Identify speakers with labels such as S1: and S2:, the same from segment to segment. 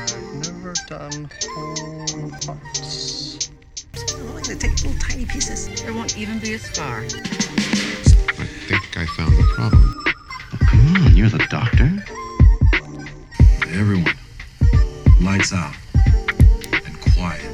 S1: I've never done whole parts.
S2: Like they take little tiny pieces.
S3: There won't even be a scar.
S4: I think I found the problem.
S5: Hmm, Come on, you're the doctor.
S6: Everyone, lights out and quiet.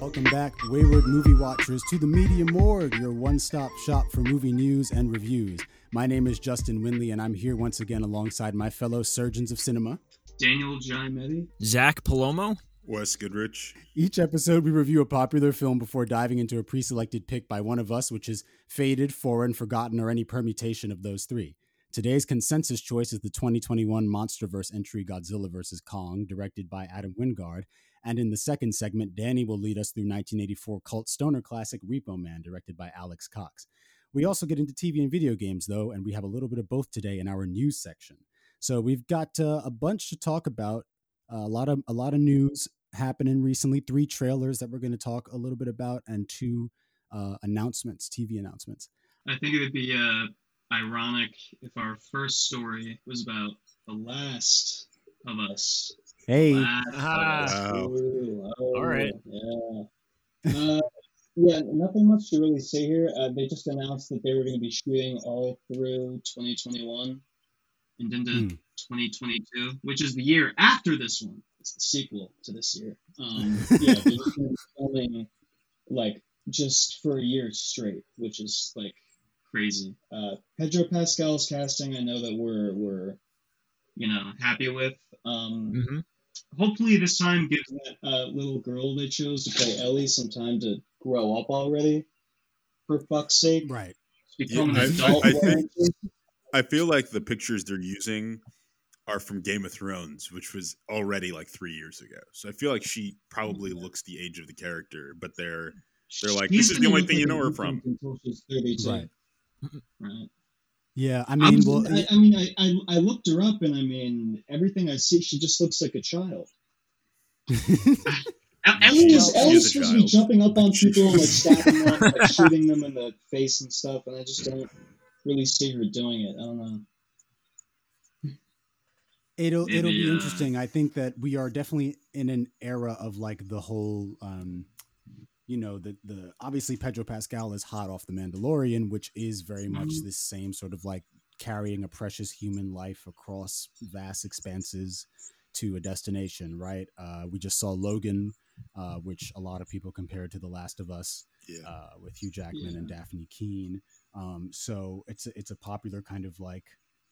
S7: Welcome back, Wayward Movie Watchers, to the Media Morgue, your one stop shop for movie news and reviews. My name is Justin Winley, and I'm here once again alongside my fellow surgeons of cinema.
S8: Daniel Giametti.
S9: Zach Palomo.
S10: Wes Goodrich.
S7: Each episode, we review a popular film before diving into a pre selected pick by one of us, which is faded, foreign, forgotten, or any permutation of those three. Today's consensus choice is the 2021 MonsterVerse entry Godzilla vs. Kong, directed by Adam Wingard. And in the second segment, Danny will lead us through 1984 cult stoner classic Repo Man, directed by Alex Cox. We also get into TV and video games, though, and we have a little bit of both today in our news section. So we've got uh, a bunch to talk about. Uh, a lot of a lot of news happening recently. Three trailers that we're going to talk a little bit about, and two uh, announcements, TV announcements.
S8: I think it would be uh, ironic if our first story was about the last of us.
S7: Hey,
S8: Last of
S9: Ah.
S8: Us.
S10: Wow.
S8: Oh,
S9: All right.
S11: Yeah. Uh, yeah, nothing much to really say here. Uh, they just announced that they were going to be shooting all through 2021
S8: and into
S7: Hmm.
S8: 2022, which is the year after this one. It's the sequel to this year. Um, yeah, they're just gonna be filming like just for a year straight, which is like crazy. Uh, Pedro Pascal's casting, I know that we're we're you know happy with. Um,
S9: Mm-hmm.
S8: hopefully, this time gives
S11: that uh, little girl they chose to play Ellie some time to grow up already. For fuck's sake,
S7: right.
S8: become
S10: Yeah,
S8: an
S10: I-
S8: adult.
S10: I think- I feel like the pictures they're using are from Game of Thrones, which was already like three years ago. So I feel like she probably looks the age of the character, but they're they're like,
S8: She's
S10: this is the only thing you know her from.
S11: until she's 32.
S7: Right.
S8: Right.
S7: Yeah, I
S11: I,
S7: mean,
S11: was-
S7: well,
S11: I, I mean, I, I, I looked her up, and I mean, everything I see, she just looks like a child. Ellie is,
S10: She
S11: Ellie's supposed to be jumping up on people and like stabbing them, like shooting them in the face and stuff, and I just don't really see her doing it. I don't know.
S7: it'll it'll be
S8: uh,
S7: interesting. I think that we are definitely in an era of like the whole um you know the the obviously Pedro Pascal is hot off the Mandalorian, which is very much
S8: Mhm.
S7: this same sort of like carrying a precious human life across vast expanses to a destination, right? Uh, we just saw Logan, uh, which a lot of people compared to The Last of Us
S10: Yeah.
S7: uh, with Hugh Jackman and Dafne Keen. Um, so it's a, it's a popular kind of like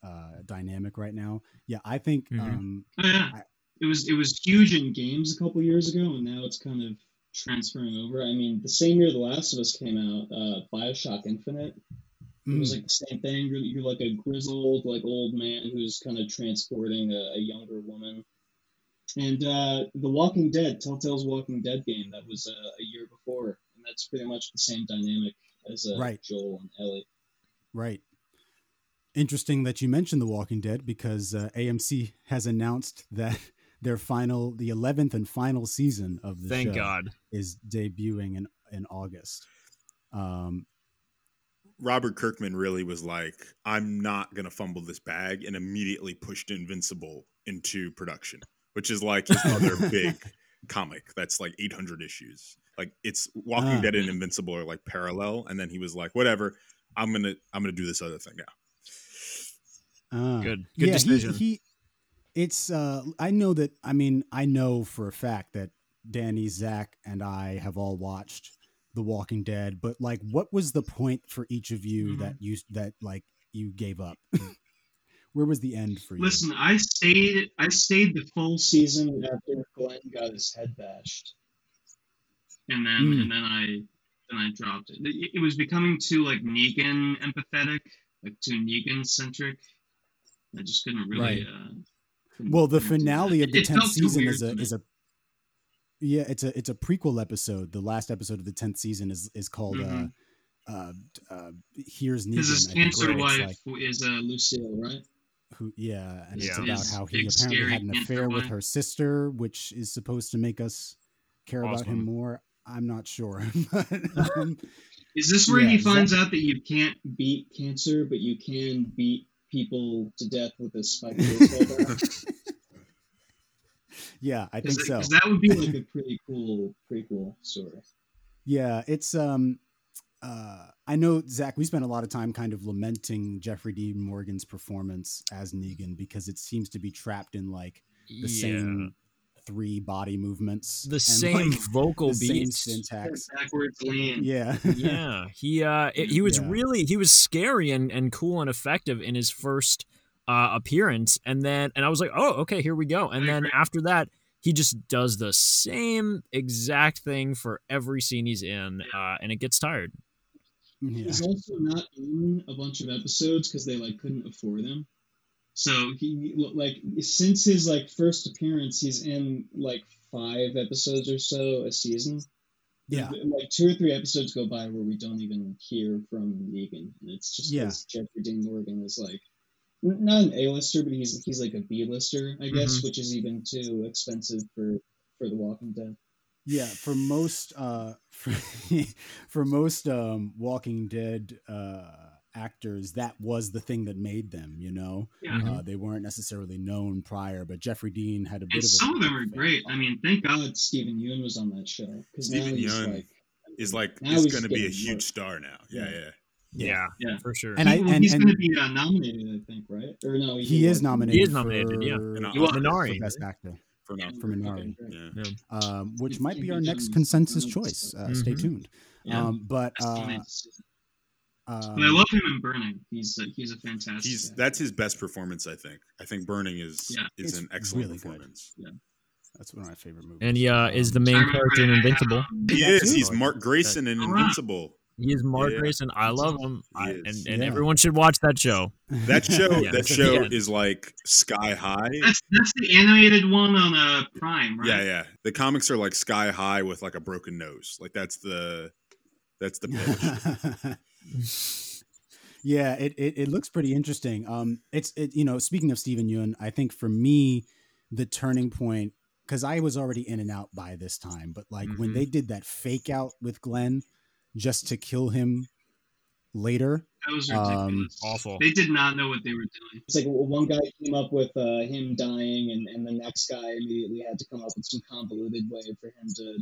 S7: uh, dynamic right now. Yeah, I think
S9: Mhm.
S7: um,
S8: Oh, yeah.
S7: I-
S8: It was it was huge in games a couple years ago, and now it's kind of transferring over. I mean, the same year The Last of Us came out, uh, Bioshock Infinite. It was
S7: mm,
S8: like the same thing. You're, you're like a grizzled, like old man who's kind of transporting a, a younger woman. And uh, The Walking Dead, Telltale's Walking Dead game, that was uh, a year before, and that's pretty much the same dynamic as uh,
S7: Right.
S8: Joel and Ellie.
S7: right. Interesting that you mentioned The Walking Dead because uh, AMC has announced that their final, the eleventh and final season of the
S9: Thank
S7: show
S9: God.
S7: is debuting in in August. Um,
S10: Robert Kirkman really was like, I'm not going to fumble this bag and immediately pushed Invincible into production, which is like his other big comic that's like 800 issues. Like it's Walking
S7: Ah.
S10: Dead and Invincible are like parallel. And then he was like, whatever, I'm going to, I'm going to do this other thing now.
S7: Ah.
S9: Good. Good
S7: yeah,
S9: decision.
S7: He, he, it's. Uh, I know that. I mean, I know for a fact that Danny, Zach, and I have all watched The Walking Dead. But like, what was the point for each of you
S8: Mhm.
S7: that you that like you gave up? Where was the end for you?
S8: Listen, I stayed I stayed the full
S11: Season after Glenn got his head bashed.
S8: And then
S7: Mm.
S8: and then I then I dropped it. it. It was becoming too like Negan empathetic, like too Negan centric. I just couldn't really.
S7: Right.
S8: Uh, couldn't-
S7: Well, the finale of the
S8: It
S7: tenth season is a is a yeah, it's a it's a prequel episode. The last episode of the tenth season is is called
S8: Mhm.
S7: uh, uh, uh, "Here's Negan."
S8: Because his cancer wife
S7: like-
S8: is uh, Lucille, right?
S7: who yeah and it's
S9: Yeah.
S7: about
S8: His
S7: how he
S8: big,
S7: apparently had an affair with her sister which is supposed to make us care about him more i'm not sure But, um,
S8: Is this where
S7: Yeah,
S8: he
S7: is that-
S8: finds out that you can't beat cancer, but you can beat people to death with a spiked baseball
S7: yeah, I think so.
S8: That would be like a pretty cool prequel story.
S7: Yeah, it's um uh I know Zach, we spent a lot of time kind of lamenting Jeffrey Dean Morgan's performance as Negan because it seems to be trapped in like the same three body movements.
S9: the
S7: and,
S9: same
S7: like,
S9: vocal
S7: the same
S9: beats.
S7: syntax.
S8: Backwards lean.
S7: Yeah.
S9: yeah, he uh, it- he was
S7: Yeah.
S9: really he was scary and and cool and effective in his first uh appearance, and then and I was like, oh, okay, here we go. And
S8: I
S9: then
S8: agree.
S9: after that, he just does the same exact thing for every scene he's in, uh, and it gets tired.
S7: yeah.
S8: He's also not in a bunch of episodes because they like couldn't afford them. So he like since his like first appearance, he's in like five episodes or so a season.
S7: Yeah.
S8: like two or three episodes go by where we don't even hear from Negan, and it's just
S7: Yeah.
S8: Jeffrey Dean Morgan is like not an A-lister, but he's he's like a B-lister, I guess,
S9: Mm-hmm.
S8: which is even too expensive for for The Walking Dead.
S7: Yeah, for most uh for, for most um Walking Dead uh actors, that was the thing that made them, you know.
S8: Yeah.
S7: Uh, they weren't necessarily known prior, but Jeffrey Dean had a bit
S8: And
S7: of a
S8: some of them are great. I mean, thank God Steven Yeun was on that show because now
S10: Steven
S8: he's
S10: Yeun
S8: like
S10: Is like
S8: Now
S10: is
S8: he's
S10: going to be a huge
S8: work.
S10: star now. Yeah,
S8: Yeah.
S10: yeah.
S9: Yeah,
S8: Yeah.
S9: for sure.
S7: And
S8: He- well,
S7: and-
S8: he's
S7: and-
S8: going to be uh, nominated, I think, right? Or no,
S7: He is nominated.
S9: He is nominated, yeah.
S7: for,
S10: And
S9: He was Minari.
S7: for best actor,
S10: For now.
S7: for Minari.
S10: Yeah.
S9: Yeah.
S7: um, which
S8: If
S7: might be our next consensus choice. Uh, Stay
S9: Mhm.
S7: tuned.
S8: Yeah.
S7: Um, but
S8: Best
S7: uh,
S8: animated season.
S7: Um,
S8: but I love him in Burning. He's a, he's a fantastic.
S10: He's
S8: actor.
S10: that's his best performance, I think. I think Burning is
S8: Yeah.
S10: is
S7: It's
S10: an excellent
S7: really good.
S10: performance.
S7: that's one of my favorite movies.
S9: and he uh, is the
S8: I
S9: main character in Invincible.
S10: He
S7: that
S10: is.
S7: too?
S10: He's Mark Grayson in. Invincible.
S9: He is Mark
S10: Yeah.
S9: Grayson. I love him, I, and and
S7: Yeah.
S9: everyone should watch that show.
S10: That show
S9: Yeah.
S10: that show
S9: Yeah.
S10: is like sky high.
S8: That's that's the animated one on uh, Prime, right?
S10: Yeah, yeah. The comics are like sky high with like a broken nose. Like that's the that's the pitch.
S7: yeah, it, it it looks pretty interesting. Um, it's it you know speaking of Steven Yeun, I think for me the turning point because I was already in and out by this time, but like when
S9: Mhm.
S7: they did that fake out with Glenn just to kill him later,
S8: That was
S7: Um,
S8: ridiculous.
S9: Awful.
S8: They did not know what they were doing. It's like one guy came up with uh, him dying, and, and the next guy immediately had to come up with some convoluted way for him to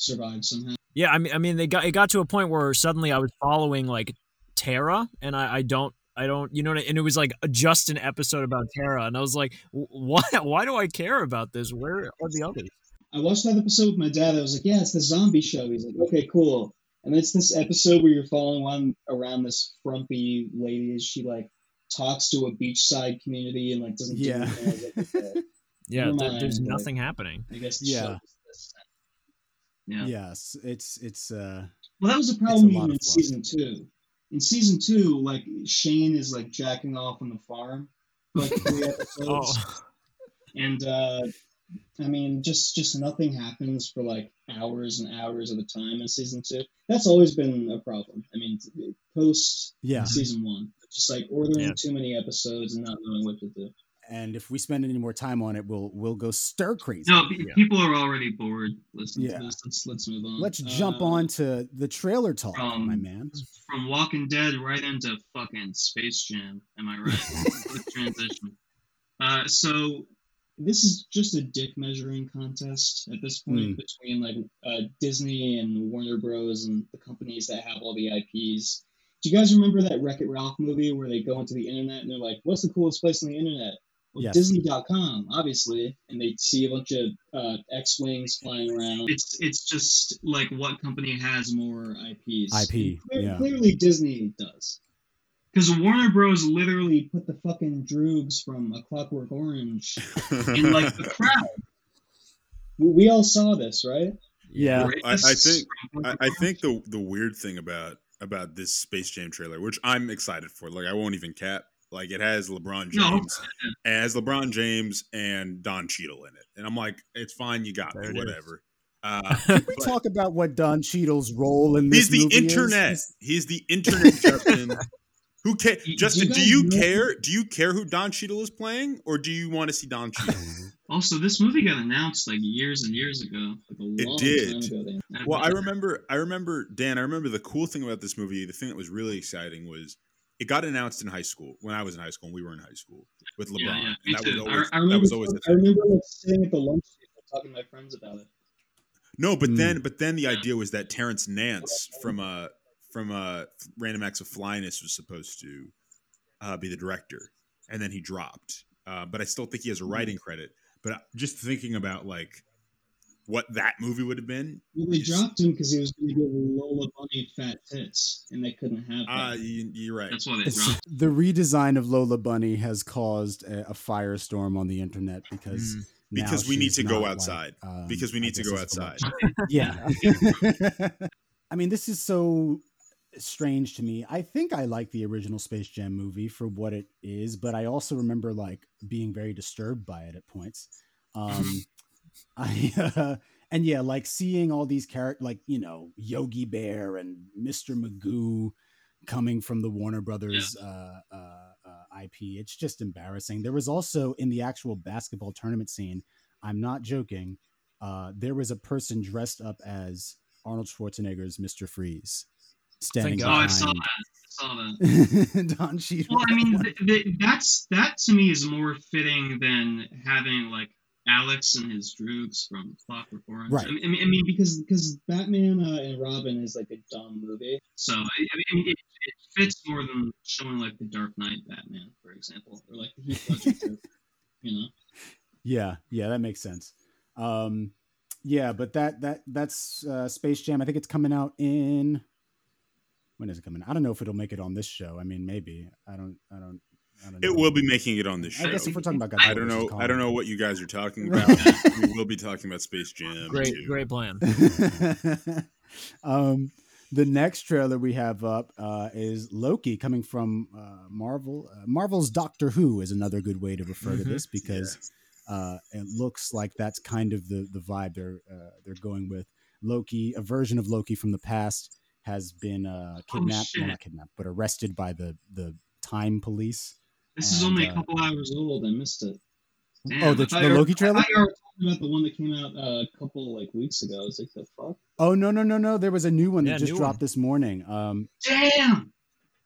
S8: survive somehow.
S9: Yeah, I mean, I mean, they got it got to a point where suddenly I was following like Tara, and I, I don't, I don't, you know, what I- and it was like just an episode about Tara, and I was like, why, why do I care about this? Where are the others?
S8: I watched that episode with my dad. I was like, "Yeah, it's the zombie show." He's like, "Okay, cool." And it's this episode where you're following one around this frumpy lady as she like talks to a beachside community and like doesn't do
S7: Yeah.
S8: anything. I like, okay,
S9: Yeah, there- there's
S8: mind, like-
S9: nothing happening.
S8: I guess the
S7: Yeah.
S8: show is this. Yeah.
S7: yes, it's it's uh
S8: Well, that was a problem even in season two. In season two, like Shane is like jacking off on the farm like three episodes,
S9: Oh,
S8: and uh, I mean, just just nothing happens for like hours and hours at a time in season two. That's always been a problem. I mean, post
S7: yeah.
S8: season one, just like ordering
S9: Yeah.
S8: too many episodes and not knowing what to do.
S7: And if we spend any more time on it, we'll we'll go stir crazy.
S8: No,
S9: Yeah.
S8: people are already bored listening
S7: Yeah.
S8: to this. Let's let's move on.
S7: Let's jump
S8: Uh,
S7: on to the trailer talk,
S8: um,
S7: my man.
S8: from Walking Dead right into fucking Space Jam. Am I right? Transition. Uh, so this is just a dick measuring contest at this point between like uh, Disney and Warner Bros. and the companies that have all the IPs. Do you guys remember that Wreck It Ralph movie where they go into the internet and they're like, "What's the coolest place on the internet?" Well,
S7: Yes.
S8: Disney.com, obviously, and they see a bunch of uh, X-wings flying around. It's it's just like what company has more IPs.
S7: IP,
S8: Clear-
S7: yeah.
S8: Clearly, Disney does. Because Warner Bros. literally put the fucking Droogs from A Clockwork Orange in like the crowd. We, we all saw this, right?
S7: Yeah.
S8: Right?
S10: I, I think I, I think the the weird thing about about this Space Jam trailer, which I'm excited for, like I won't even cap, like it has LeBron
S8: No.
S10: James, it has LeBron James and Don Cheadle in it, and I'm like, it's fine, you got
S9: There
S10: me, whatever. Uh,
S7: Can we talk about what Don Cheadle's role in this movie.
S10: he's the
S7: movie is?
S10: internet.
S7: He's-
S10: He's the internet, Justin. Who care? Justin, do
S8: guys
S10: you
S8: know-
S10: care? Do you care who Don Cheadle is playing, or do you want to see Don Cheadle?
S8: Also, this movie got announced like years and years ago. Like a
S10: It
S8: long
S10: did.
S8: time ago. They-
S10: Well, I remember, I remember, Dan. I remember the cool thing about this movie. The thing that was really exciting was it got announced in high school when I was in high school and we were in high school with LeBron.
S8: Yeah, yeah,
S10: and that was always
S8: I, I
S10: that
S8: remember,
S10: was always
S8: I remember like sitting at the lunch table talking to my friends about it.
S10: No, but
S7: Mm.
S10: then but then the idea was that Terrence Nance from uh from uh Random Acts of Flyness was supposed to uh, be the director, and then he dropped. Uh, but I still think he has a writing credit. But just thinking about like what that movie would have been.
S8: Well, they
S10: is-
S8: dropped him because he was going to give Lola Bunny fat tits, and they couldn't have that.
S10: Uh, you, you're right.
S8: That's why they
S7: It's-
S8: dropped.
S7: the redesign of Lola Bunny has caused a, a firestorm on the internet because
S9: Mm.
S7: now
S10: Because we need to go
S7: not like,
S10: outside.
S7: um,
S10: because we need to go outside.
S7: yeah. I mean, this is so strange to me. I think I like the original Space Jam movie for what it is, but I also remember like being very disturbed by it at points. Um, I uh, and yeah, like seeing all these characters, like you know Yogi Bear and Mr. Magoo coming from the Warner Brothers uh, uh, uh, IP. It's just embarrassing. There was also in the actual basketball tournament scene. I'm not joking. Uh, there was a person dressed up as Arnold Schwarzenegger's Mr. Freeze, standing
S9: Thank
S8: Oh, I
S9: God.
S8: saw that.
S7: behind
S8: I saw that.
S7: Don Cheadle.
S8: Well, I mean, th- th- that's that to me is more fitting than having like Alex and his droogs from Clockwork Orange.
S7: Right.
S8: I mean, I mean, because because Batman uh, and Robin is like a dumb movie, so I, I mean, it, it fits more than showing like the Dark Knight Batman, for example, or like the Heath Ledger, you know.
S7: Yeah, yeah, that makes sense. Um, yeah, but that that that's uh, Space Jam. I think it's coming out in when is it coming? I don't know if it'll make it on this show. I mean, maybe. I don't. I don't. I don't know.
S10: It will be making it on this show.
S7: I guess if we're talking about Godzilla,
S10: I don't know. I don't know what you guys are talking about. we will be talking about Space Jam.
S9: Great,
S10: too.
S9: great plan.
S7: um, the next trailer we have up uh, is Loki coming from uh, Marvel. Uh, Marvel's Doctor Who is another good way to refer to
S9: Mhm.
S7: this because uh, it looks like that's kind of the the vibe they're uh, they're going with. Loki, a version of Loki from the past, has been uh, kidnapped, well,
S8: shit.
S7: not kidnapped, but arrested by the the time police.
S8: This is
S7: And,
S8: only a
S7: uh,
S8: couple hours old. I missed it. Damn,
S7: Oh, the- the
S8: you were-
S7: Loki trailer?
S8: I thought you were talking about the one that came out uh, a couple like weeks ago. I was like, the fuck?
S7: Oh no no no no! There was a new one
S9: Yeah,
S7: that just dropped
S9: one.
S7: this morning. Um,
S8: Damn.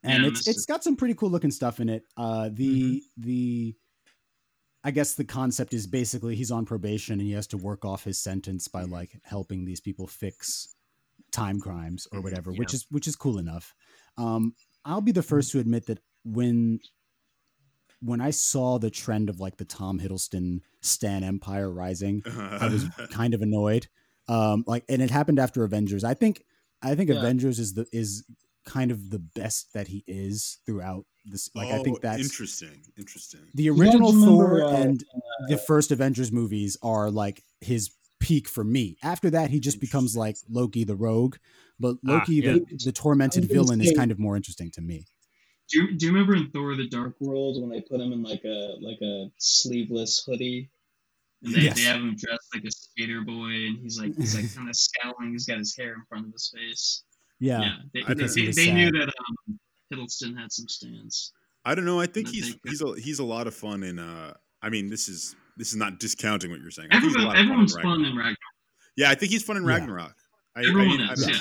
S7: and
S8: Yeah, I
S7: it's it's
S8: it.
S7: got some pretty cool looking stuff in it. Uh, the the I guess the concept is basically he's on probation and he has to work off his sentence by like helping these people fix time crimes or whatever, which is which is cool enough. Um, I'll be the first to admit that when when I saw the trend of like the Tom Hiddleston Stan Empire rising, I was kind of annoyed. Um, like, and it happened after Avengers. I think, I think
S8: Yeah.
S7: Avengers is the is kind of the best that he is throughout this. Like, I think
S10: Oh,
S7: that's
S10: interesting. Interesting.
S7: the
S8: You guys
S7: original
S8: remember,
S7: Thor
S8: uh,
S7: and the first Avengers movies are like his peak for me. After that, he just becomes like Loki the Rogue, but
S9: Ah,
S7: Loki
S9: yeah.
S7: the, the tormented
S8: I was gonna
S7: villain is kind of more interesting to me.
S8: Do you, do you remember in Thor: The Dark World when they put him in like a like a sleeveless hoodie? And they,
S7: Yes.
S8: they have him dressed like a skater boy, and he's like he's like kind of scowling. He's got his hair in front of his face.
S7: Yeah,
S8: Yeah, they,
S10: I
S8: they, they, they knew that um, Hiddleston had some stands.
S10: I don't know. I think he's he's a he's a lot of fun in. Uh, I mean, this is this is not discounting what you're saying. I think he's a
S8: Everyone,
S10: lot of
S8: everyone's
S10: in
S8: fun in
S10: Ragnarok.
S8: Ragnarok.
S10: Yeah, I think he's fun in Ragnarok. I, I
S8: Everyone
S10: I
S8: is,
S10: don't-
S8: yeah.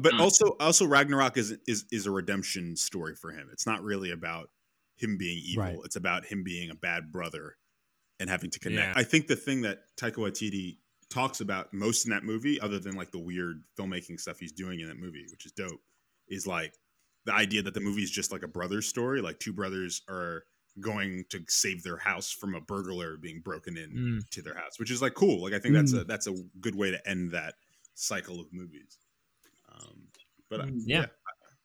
S10: But
S8: Um,
S10: also, also Ragnarok is is is a redemption story for him. It's not really about him being evil.
S7: Right.
S10: It's about him being a bad brother and having to connect.
S9: Yeah.
S10: I think the thing that Taika Waititi talks about most in that movie, other than like the weird filmmaking stuff he's doing in that movie, which is dope, is like the idea that the movie is just like a brother story. Like two brothers are going to save their house from a burglar being broken in
S9: Mm.
S10: to their house, which is like cool. Like I think that's
S7: Mm.
S10: a that's a good way to end that cycle of movies. But I-
S8: Mm,
S9: yeah.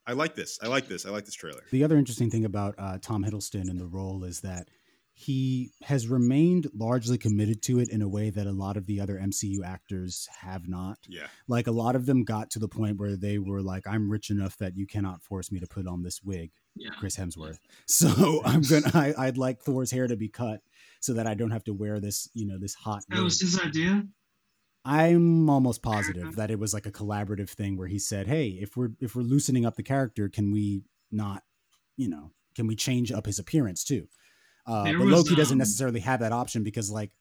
S10: I, I like this. I like this. I like this trailer.
S7: The other interesting thing about uh, Tom Hiddleston in the role is that he has remained largely committed to it in a way that a lot of the other MCU actors have not.
S10: Yeah,
S7: Like a lot of them got to the point where they were like, "I'm rich enough that you cannot force me to put on this wig."
S8: Yeah.
S7: Chris Hemsworth. So I'm gonna. I, I'd like Thor's hair to be cut so that I don't have to wear this, you know, this hot.
S8: That
S7: wig.
S8: was his idea.
S7: I'm almost positive that it was like a collaborative thing where he said, "Hey, if we're if we're loosening up the character, can we not, you know, can we change up his appearance too?" Uh, but
S8: was,
S7: Loki doesn't
S8: um,
S7: necessarily have that option because, like,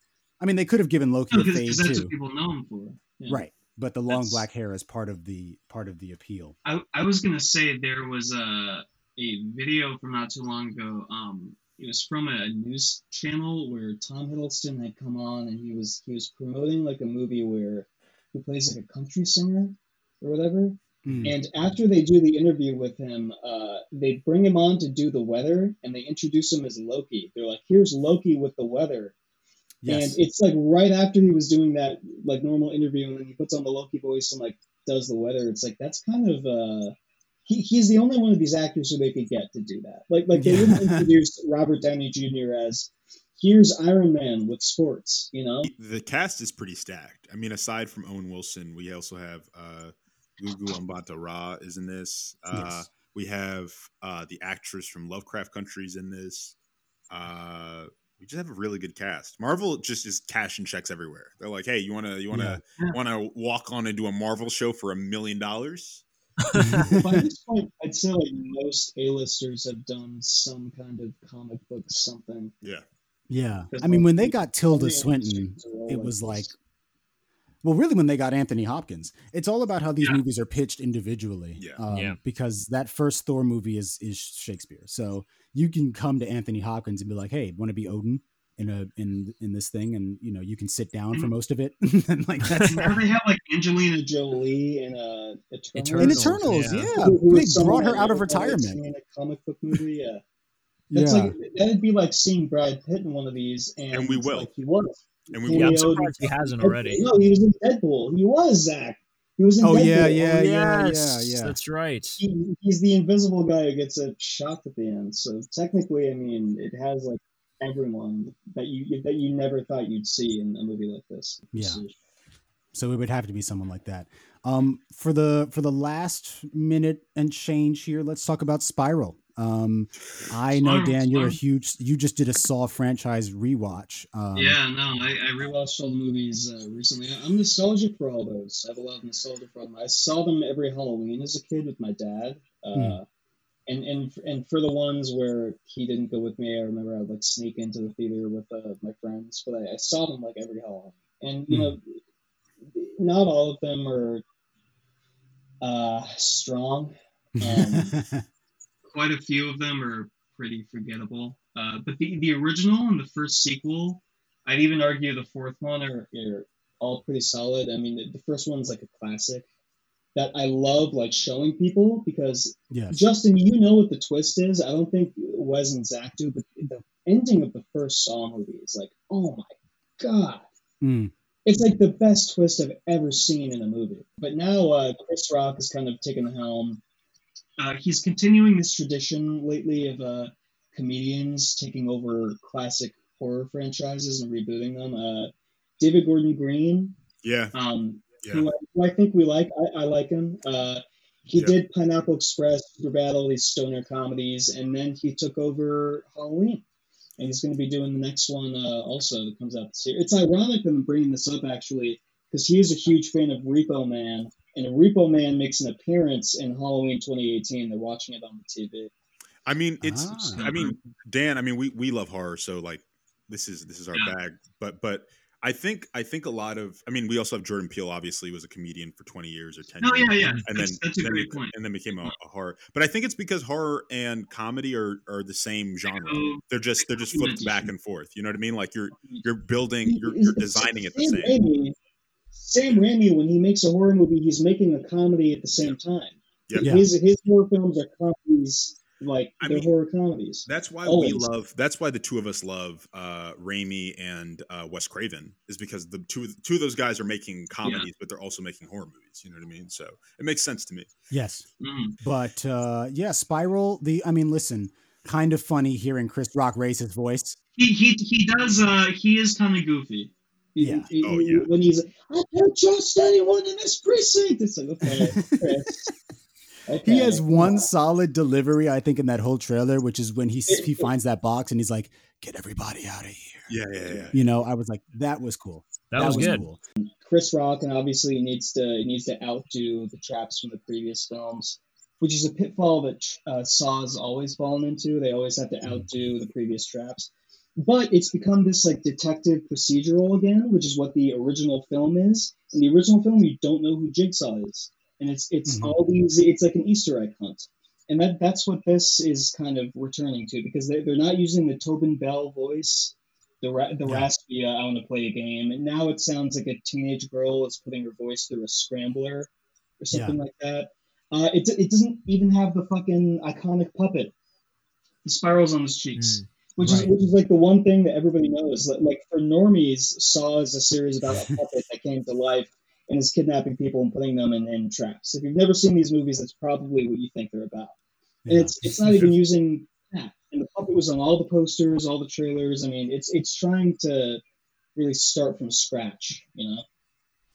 S7: I mean, they could have given Loki
S8: No,
S7: a fade
S8: that's
S7: too,
S8: what people know him for. Yeah.
S7: right? But the long
S8: That's-
S7: black hair is part of the part of the appeal.
S8: I, I was gonna say there was a a video from not too long ago. Um, it was from a news channel where Tom Hiddleston had come on and he was he was promoting like a movie where he plays like a country singer or whatever.
S7: Mm.
S8: And after they do the interview with him, uh, they bring him on to do the weather, and they introduce him as Loki. They're like, "Here's Loki with the weather,"
S7: Yes.
S8: and it's like right after he was doing that like normal interview, and then he puts on the Loki voice and like does the weather. It's like that's kind of uh, he, he's the only one of these actors who they could get to do that. Like like they wouldn't introduce Robert Downey Jr. as here's Iron Man with sports, you know?
S10: The cast is pretty stacked. I mean, aside from Owen Wilson, we also have uh, Gugu Mbatha-Raw is in this. Uh,
S7: Yes.
S10: We have uh, the actress from Lovecraft Country's in this. Uh, we just have a really good cast. Marvel just is cashing checks everywhere. They're like, "Hey, you want to you want to
S8: Yeah.
S10: want to walk on and do a Marvel show for a million dollars?"
S8: By this point, I'd say like most A-listers have done some kind of comic book something.
S10: Yeah.
S7: Yeah.
S8: Because
S7: I mean, when they got Tilda
S8: the
S7: Swinton,
S8: industries are all
S7: it was like, well, really, when they got Anthony Hopkins, it's all about how these
S9: Yeah.
S7: movies are pitched individually.
S10: Yeah.
S7: Um,
S9: Yeah.
S7: Because that first Thor movie is is Shakespeare, so you can come to Anthony Hopkins and be like, "Hey, want to be Odin in a in in this thing?" And you know, you can sit down for most of it, and like that's
S8: Now they have like Angelina Jolie in uh, Eternals.
S7: in
S9: Eternals,
S7: Eternals.
S9: yeah.
S7: Yeah,
S8: Who- who
S7: they brought her out of
S8: never thought I'd
S7: retirement.
S8: In a comic book movie, yeah. That's
S7: yeah.
S8: like that'd be like seeing Brad Pitt in one of these, and,
S10: And we will.
S8: Like he was.
S10: And we
S9: Yeah, I'm surprised he hasn't already.
S8: No, he was in Deadpool. He was Zach. He was in
S7: Oh
S8: Deadpool.
S7: yeah, yeah, yeah,
S9: yes,
S7: yeah, yeah.
S9: that's right.
S8: He, he's the invisible guy who gets a shot at the end. So technically, I mean, it has like everyone that you that you never thought you'd see in a movie like this.
S7: Yeah.
S8: So-
S7: So it would have to be someone like that. Um, for the for the last minute and change here, let's talk about Spiral. Um, I know Dan, you're a huge. You just did a Saw franchise rewatch. Um,
S8: yeah, no, I, I rewatched all the movies uh, recently. I'm nostalgic for all those. I have a lot of nostalgia for them. I saw them every Halloween as a kid with my dad. Uh,
S7: Hmm.
S8: And, and and for the ones where he didn't go with me, I remember I would like sneak into the theater with uh, my friends. But I, I saw them like every Halloween, and you
S7: Hmm.
S8: know, not all of them are uh, strong. Um, quite a few of them are pretty forgettable. Uh, but the the original and the first sequel, I'd even argue the fourth one are, are all pretty solid. I mean, the, the first one's like a classic that I love like showing people because
S7: yes.
S8: Justin, you know what the twist is. I don't think Wes and Zach do, but the ending of the first Saw movie is like, oh my god.
S7: Mm.
S8: It's like the best twist I've ever seen in a movie. But now uh, Chris Rock has kind of taken the helm. Uh, he's continuing this tradition lately of uh, comedians taking over classic horror franchises and rebooting them. Uh, David Gordon Green,
S10: Yeah.
S8: um,
S10: Yeah.
S8: who, I, who I think we like. I, I like him. Uh, he
S10: Yep.
S8: did Pineapple Express, Superbad, all these stoner comedies, and then he took over Halloween. And he's going to be doing the next one uh, also that comes out this year. It's ironic that I'm bringing this up actually, because he is a huge fan of Repo Man, and Repo Man makes an appearance in Halloween 2018. They're watching it on the TV.
S10: I mean, it's.
S7: Ah.
S10: I mean, Dan. I mean, we we love horror, so like, this is this is our
S8: Yeah.
S10: bag. But but I think I think a lot of. I mean, we also have Jordan Peele. Obviously, was a comedian for twenty years or ten.
S8: Oh
S10: years,
S8: yeah, yeah.
S10: And
S8: that's,
S10: then
S8: that's a
S10: then
S8: great point.
S10: and then became a, a horror. But I think it's because horror and comedy are are the same genre.
S8: Oh,
S10: They're just they're just flipped back and forth. You know what I mean? Like you're you're building, you're you're designing it the
S8: Sam
S10: same.
S8: Raimi, Sam Raimi, when he makes a horror movie, he's making a comedy at the same time.
S10: Yep.
S7: Yeah.
S8: His his horror films are comedies, like
S10: I
S8: they're
S10: mean,
S8: horror comedies.
S10: That's why
S8: Always.
S10: we love. That's why the two of us love uh, Raimi and uh, Wes Craven is because the two two of those guys are making comedies, but they're also making horror movies. You know what I mean? So it makes sense to me.
S7: Yes.
S8: Mm.
S7: But uh, yeah, Spiral. The I mean, listen, kind of funny hearing Chris Rock raise his voice.
S8: He he he does. Uh, he is kind of goofy.
S7: Yeah.
S8: he-
S10: Oh,
S8: he-
S10: yeah.
S8: When he's, I don't trust anyone in this precinct. It's like okay, Chris. Okay.
S7: He has one solid delivery, I think, in that whole trailer, which is when he he finds that box and he's like, "Get everybody out of here."
S10: Yeah, yeah, yeah.
S7: You know, I was like, "That was cool.
S9: That, was, good.
S7: cool."
S8: Chris Rock, and obviously he needs to he needs to outdo the traps from the previous films, which is a pitfall that uh, Saw's always fallen into. They always have to outdo the previous traps. But it's become this like detective procedural again, which is what the original film is. In the original film, you don't know who Jigsaw is, and it's it's
S7: Mhm.
S8: all these. It's like an Easter egg hunt,
S12: and that that's what this is kind of returning to because they they're not using the Tobin Bell voice, the ra- the
S7: Yeah.
S12: raspy uh, I want to play a game, and now it sounds like a teenage girl is putting her voice through a scrambler or something like that. Uh, it it doesn't even have the fucking iconic puppet, the spirals on his cheeks. Which is which is like the one thing that everybody knows. Like, like for normies, Saw is a series about a puppet that came to life and is kidnapping people and putting them in, in traps. If you've never seen these movies, that's probably what you think they're about. And it's it's not even using that. And the puppet was on all the posters, all the trailers. I mean, it's it's trying to really start from scratch. You know.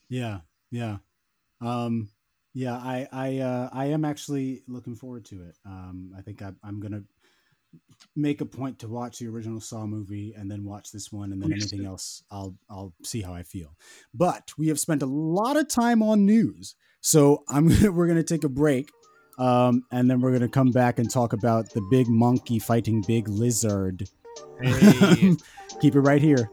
S7: Yeah, yeah, um, yeah. I, I, uh, I am actually looking forward to it. Um, I think I, I'm gonna make a point to watch the original Saw movie and then watch this one, and then anything else, I'll, I'll see how I feel. But we have spent a lot of time on news, so I'm gonna, we're gonna take a break. Um, and then we're gonna come back and talk about the big monkey fighting big lizard.
S9: Hey.
S7: Keep it right here.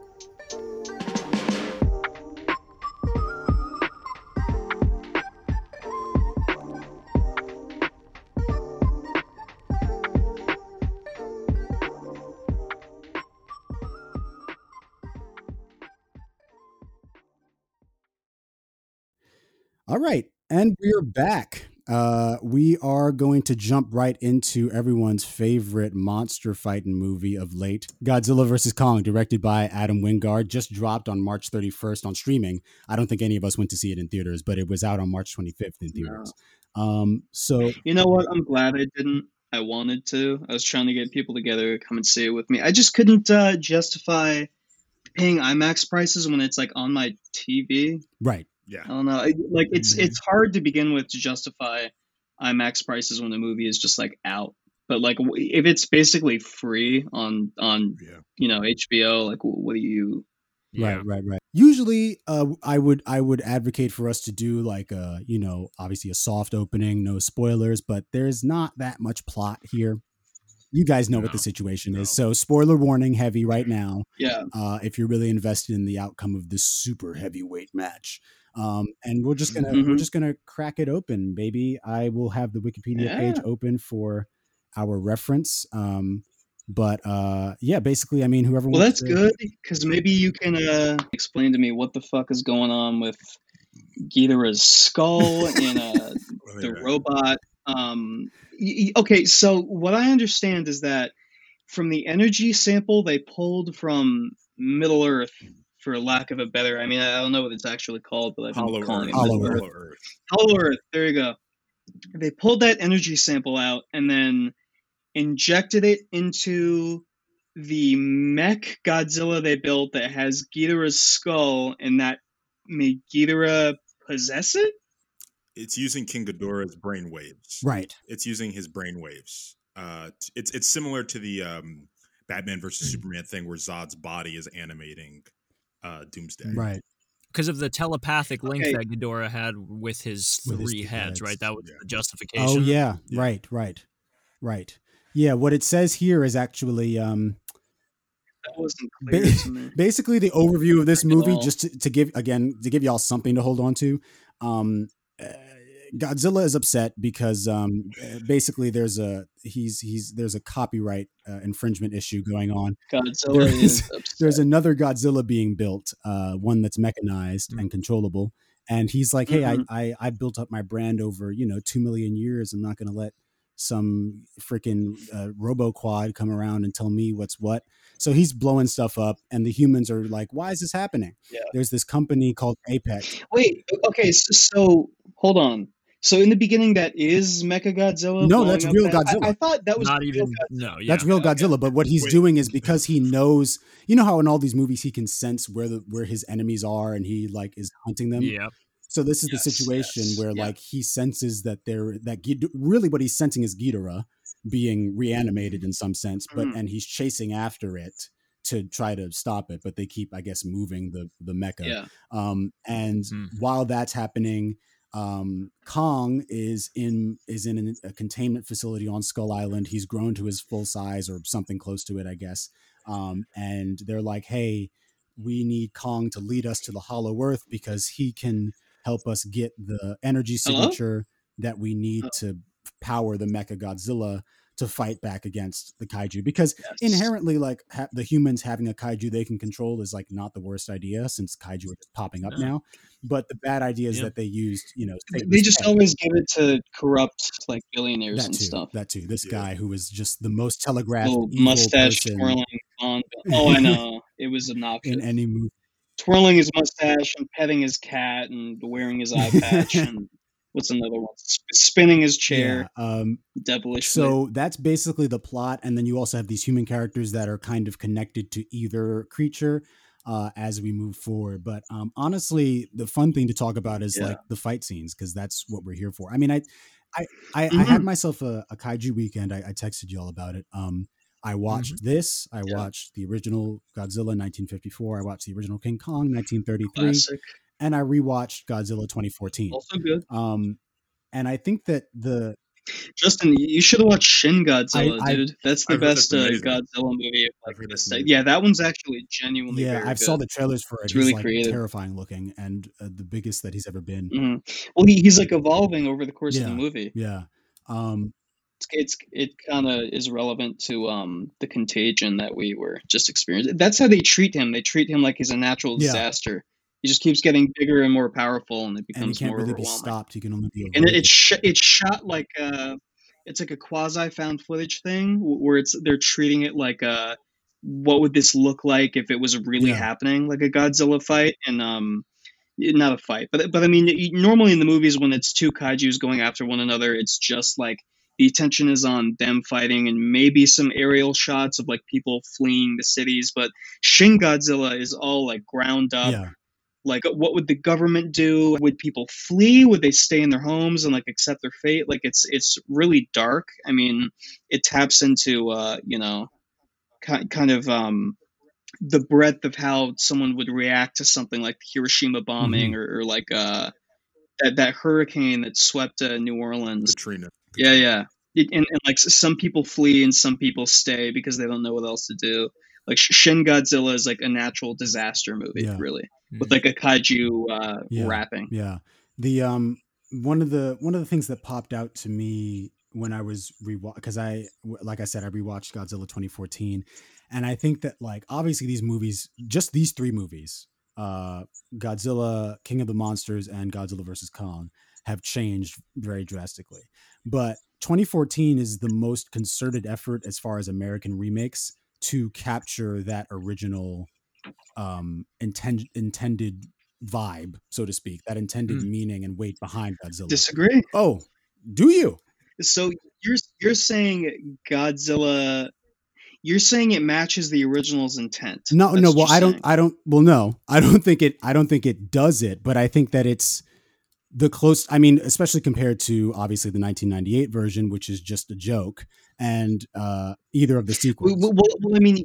S7: All right, and we're back. Uh, we are going to jump right into everyone's favorite monster fighting movie of late, Godzilla vs Kong, directed by Adam Wingard, just dropped on March 31st on streaming. I don't think any of us went to see it in theaters, but it was out on March 25th in theaters. Um, so
S8: You know what? I'm glad I didn't. I wanted to. I was trying to get people together to come and see it with me. I just couldn't uh, justify paying IMAX prices when it's like on my TV.
S7: right,
S10: Yeah.
S8: I don't know. I, like it's
S7: Mhm.
S8: it's hard to begin with to justify IMAX prices when the movie is just like out. But like if it's basically free on on
S10: Yeah.
S8: you know HBO, like what do you?
S9: Yeah.
S7: right, right, right. Usually, uh, I would I would advocate for us to do like a you know obviously a soft opening, no spoilers, but there's not that much plot here. You guys know what the situation
S10: no.
S7: is, so spoiler warning heavy right now.
S8: Yeah,
S7: uh, if you're really invested in the outcome of this super heavyweight match. Um, and we're just gonna we're
S8: Mhm.
S7: just gonna crack it open, baby. I will have the Wikipedia page open for our reference. Um, but uh, yeah, basically, I mean, whoever
S8: well that's
S7: to-
S8: good because maybe you can uh, explain to me what the fuck is going on with Ghidorah's skull and uh, the
S10: yeah.
S8: robot. Um, y- okay, so what I understand is that from the energy sample they pulled from Middle Earth, for lack of a better, I mean, I don't know what it's actually called, but I've been
S10: Hollow
S8: calling
S10: Earth.
S8: it
S7: Hollow Earth.
S8: Earth.
S10: Hollow Earth.
S8: There you go. They pulled that energy sample out and then injected it into the mech Godzilla they built that has Ghidorah's skull, and that made Ghidorah possess it.
S10: It's using King Ghidorah's brainwaves.
S7: right.
S10: It's using his brainwaves. Uh, it's it's similar to the um, Batman versus
S7: Mm.
S10: Superman thing where Zod's body is animating uh, Doomsday.
S7: Right.
S9: Because of the telepathic link
S8: Okay.
S9: that Ghidorah had with his
S7: With
S9: three
S7: two
S9: heads,
S7: heads.
S9: right? That was
S10: Yeah.
S9: the justification.
S7: Oh yeah,
S10: Yeah.
S7: right, right, right. Yeah, what it says here is actually um,
S8: That wasn't clear
S7: Ba-
S8: to me.
S7: basically the overview of this movie just to, to give again to give y'all something to hold on to um uh, godzilla is upset because um uh, basically there's a he's he's there's a copyright uh, infringement issue going on
S8: Godzilla
S7: There
S8: is,
S7: is-
S8: upset.
S7: there's another godzilla being built uh one that's mechanized and controllable and he's like hey
S8: Mhm.
S7: I, I i built up my brand over you know two million years i'm not gonna let some freaking uh, roboquad come around and tell me what's what so he's blowing stuff up and the humans are like why is this happening
S8: Yeah.
S7: there's this company called apex
S8: Wait, okay, so, so hold on. So in the beginning, that is Mecha Godzilla.
S7: No, that's real
S8: that-
S7: Godzilla.
S8: I, thought that was
S9: Not
S8: real
S9: even.
S8: Godzilla.
S9: No, yeah.
S7: that's real
S8: okay.
S7: godzilla but what he's
S10: Wait.
S7: doing is because he knows you know how in all these movies he can sense where the where his enemies are and he like is hunting them
S9: Yeah.
S7: So this is
S8: Yes,
S7: the situation
S8: yes,
S7: where
S8: yeah.
S7: like he senses that they're that Ghid- really what he's sensing is Ghidorah being reanimated in some sense, but
S8: Mhm.
S7: and he's chasing after it to try to stop it, but they keep I guess moving the the mecha.
S8: Yeah.
S7: Um, and
S9: Hmm.
S7: while that's happening, um, Kong is in is in an, a containment facility on Skull Island. He's grown to his full size or something close to it, I guess. Um, and they're like, "Hey, we need Kong to lead us to the Hollow Earth because he can help us get the energy
S8: Hello?
S7: signature that we need
S8: Oh.
S7: to power the Mecha Godzilla to fight back against the kaiju because
S8: Yes.
S7: inherently like ha- the humans having a kaiju they can control is like not the worst idea since kaiju are just popping up
S9: No.
S7: now but the bad idea is that they used you know
S8: They just always give it to corrupt like billionaires
S7: that
S8: and
S7: too
S8: stuff.
S7: that too this
S10: Yeah.
S7: guy who was just the most telegraphed
S8: Little mustache
S7: person
S8: twirling on. Oh, I know. It was obnoxious.
S7: in any movie
S8: twirling his mustache and petting his cat and wearing his eye patch and what's another one? Spinning his chair
S7: yeah, um
S8: devilish.
S7: So that's basically the plot, and then you also have these human characters that are kind of connected to either creature uh, as we move forward. But um, honestly, the fun thing to talk about is
S8: Yeah.
S7: like the fight scenes because that's what we're here for. I mean, I I I, I had myself a, a kaiju weekend. I, I texted you all about it. Um, I watched this. I
S8: Yeah.
S7: watched the original Godzilla 1954. I watched the original King Kong 1933,
S8: classic.
S7: And I rewatched Godzilla 2014.
S8: Also good.
S7: Um, and I think that the
S8: Justin, you should have watched Shin Godzilla,
S7: I-
S8: dude. That's the
S10: I've heard that's
S8: best uh. Godzilla movie. Of,
S10: I've
S8: like,
S10: heard
S8: this
S10: that's
S8: side.
S10: amazing.
S8: yeah, that one's actually genuinely
S7: yeah,
S8: very
S7: I've saw the trailers for it.
S8: It's
S7: He's
S8: really
S7: like
S8: creative.
S7: terrifying looking and uh, the biggest that he's ever been.
S8: Mhm. Well, he, he's like evolving over the course of the movie.
S7: Yeah. Um,
S8: It's, it's it kind of is relevant to um the contagion that we were just experiencing. That's how they treat him. They treat him like he's a natural
S7: Yeah.
S8: disaster. He just keeps getting bigger and more powerful, and it
S7: and he
S8: becomes
S7: can't
S8: more
S7: really be
S8: overwhelming.
S7: stopped. He can only be
S8: and it, it's sh- it's shot like uh it's like a quasi found footage thing where it's they're treating it like a what would this look like if it was really
S7: Yeah.
S8: happening like a Godzilla fight and um not a fight but but I mean normally in the movies when it's two kaiju's going after one another it's just like the attention is on them fighting and maybe some aerial shots of like people fleeing the cities but Shin Godzilla is all like ground up
S7: yeah.
S8: Like what would the government do? Would people flee? Would they stay in their homes and like accept their fate? Like it's it's really dark. I mean it taps into uh you know ki- kind of um the breadth of how someone would react to something like the hiroshima bombing or, or like uh that that hurricane that swept uh, new orleans.
S10: Katrina.
S8: yeah yeah. It, and, and like some people flee and some people stay because they don't know what else to do like shin godzilla is like a natural disaster movie
S7: Yeah.
S8: really with like a kaiju uh,
S7: Yeah.
S8: rapping.
S7: Yeah. The um one of the one of the things that popped out to me when I was rewatch because I like I said I rewatched Godzilla 2014 and I think that like obviously these movies just these three movies uh Godzilla King of the Monsters and Godzilla versus Kong have changed very drastically but 2014 is the most concerted effort as far as American remakes to capture that original um intend, intended vibe so to speak that intended meaning and weight behind Godzilla
S8: Disagree.
S7: oh do you
S8: So you're you're saying Godzilla? You're saying it matches the original's intent.
S7: No,
S8: That's
S7: no. Well, I don't.
S8: saying.
S7: I don't. Well, no, I don't think it. I don't think it does it. But I think that it's the close. I mean, especially compared to obviously the 1998 version, which is just a joke, and uh, either of the sequels.
S8: Well, well, I mean,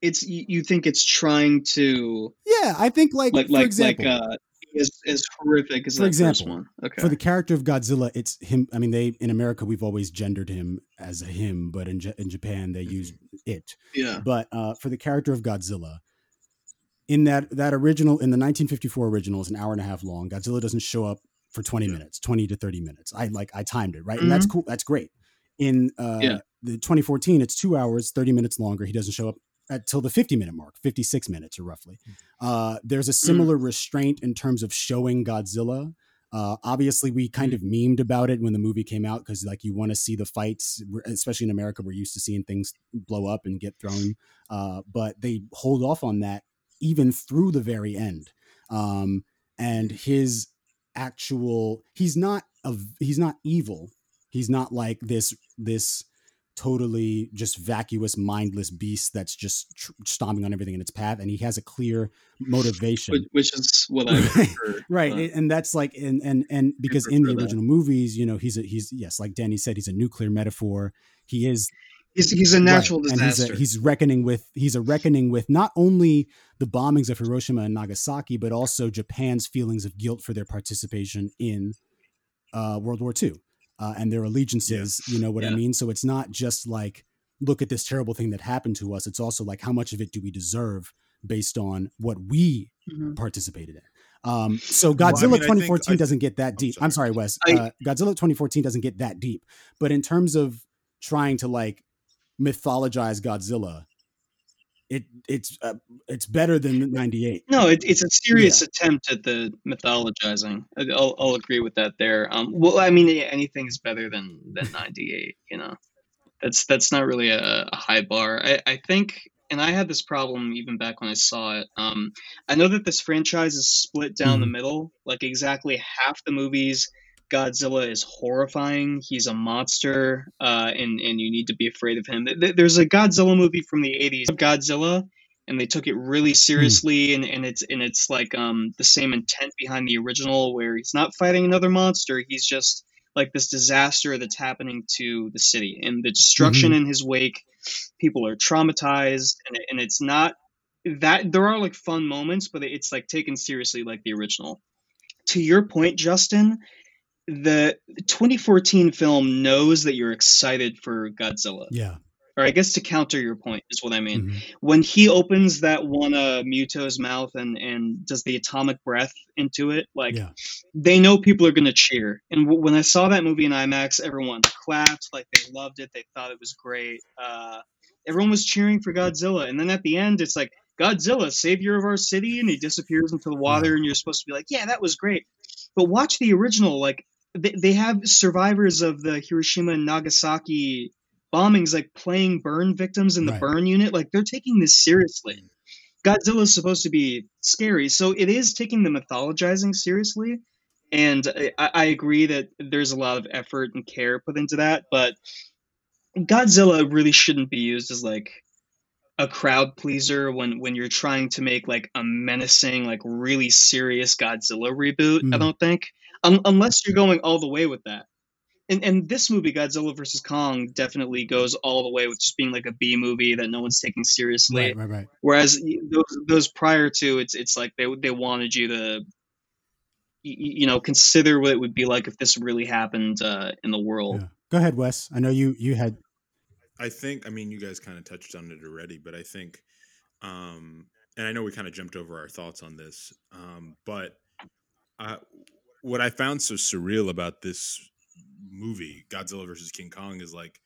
S8: it's you think it's trying to
S7: yeah, I think like,
S8: like
S7: for
S8: like
S7: example,
S8: like uh as as horrific as
S7: For example,
S8: first one. Okay.
S7: for the character of Godzilla, it's him. I mean, they in America we've always gendered him as a him, but in J- in Japan they use it.
S8: yeah.
S7: But uh, for the character of Godzilla, in that that original in the 1954 original is an hour and a half long. Godzilla doesn't show up for 20 minutes, 20 to 30 minutes. I like I timed it right, and that's cool. That's great. In uh.
S8: Yeah.
S7: the 2014, it's two hours, 30 minutes longer. He doesn't show up until the 50 minute mark, 56 minutes or roughly. Uh, there's
S8: Mm.
S7: a similar restraint in terms of showing Godzilla. Uh, obviously, we kind of memed about it when the movie came out because, like, you want to see the fights, especially in America. We're used to seeing things blow up and get thrown, uh, but they hold off on that even through the very end. Um, and his actual, he's not a, he's not evil. He's not like this this totally just vacuous, mindless beast that's just tr- stomping on everything in its path. And he has a clear motivation
S8: Which, which is what I prefer.
S7: right
S8: but-
S7: a- and that's like and and and because in the
S8: prefer that.
S7: original movies you know he's a he's yes like danny said he's a nuclear metaphor he is
S8: He's he's a
S7: right,
S8: natural
S7: and
S8: disaster.
S7: he's, a, he's reckoning with he's a reckoning with not only the bombings of hiroshima and nagasaki but also japan's feelings of guilt for their participation in uh, world war ii uh, and their allegiances you know what i mean so it's not just like look at this terrible thing that happened to us it's also like how much of it do we deserve based on what we
S8: Mhm.
S7: participated in. Um, so
S10: Well, I
S7: Godzilla
S10: mean, I think
S7: 2014
S10: I-
S7: doesn't get that
S10: I'm
S7: deep.
S10: sorry.
S7: I'm sorry, Wes.
S8: I-
S7: uh, Godzilla 2014 doesn't get that deep. But in terms of trying to like mythologize Godzilla, it it's uh, it's better than 98.
S8: No, it, it's a serious attempt at the mythologizing. I'll, I'll agree with that there. Um, well, I mean, anything is better than than '98. You know, that's that's not really a, a high bar. I, I think, and I had this problem even back when I saw it. Um, I know that this franchise is split down the middle. Like exactly half the movies, Godzilla is horrifying. He's a monster, uh, and and you need to be afraid of him. There's a Godzilla movie from the '80s, Godzilla, and they took it really seriously, and, and it's and it's like um the same intent behind the original, where he's not fighting another monster. He's just like this disaster that's happening to the city, and the destruction in his wake. People are traumatized, and and it's not that there are like fun moments, but it's like taken seriously like the original. To your point, Justin, the 2014 film knows that you're excited for Godzilla.
S7: Yeah.
S8: Or I guess to counter your point is what I mean.
S7: Mhm.
S8: When he opens that one uh, Muto's mouth and and does the atomic breath into it, like
S7: Yeah.
S8: they know people are going to cheer. And w- when I saw that movie in IMAX, everyone clapped, like they loved it, they thought it was great. Uh, everyone was cheering for Godzilla, and then at the end, it's like Godzilla, savior of our city, and he disappears into the water, and you're supposed to be like, yeah, that was great. But watch the original, like they, they have survivors of the Hiroshima and Nagasaki bombings like playing burn victims in the
S7: Right.
S8: burn unit. Like they're taking this seriously. Godzilla is supposed to be scary. So it is taking the mythologizing seriously. And I, I agree that there's a lot of effort and care put into that but godzilla really shouldn't be used as like a crowd pleaser when when you're trying to make like a menacing like really serious godzilla reboot i
S7: Mm.
S8: don't think Un unless you're going all the way with that and and this movie Godzilla versus Kong definitely goes all the way with just being like a B movie that no one's taking seriously.
S7: Right, right, right.
S8: Whereas those, those prior to it's it's like they they wanted you to y- y- you know consider what it would be like if this really happened uh, in the world.
S7: Yeah. Go ahead, Wes. I know you you had
S10: I think, I mean, you guys kind of touched on it already, but I think, um, and I know we kind of jumped over our thoughts on this, um, but uh, what I found so surreal about this movie, Godzilla versus King Kong, is like,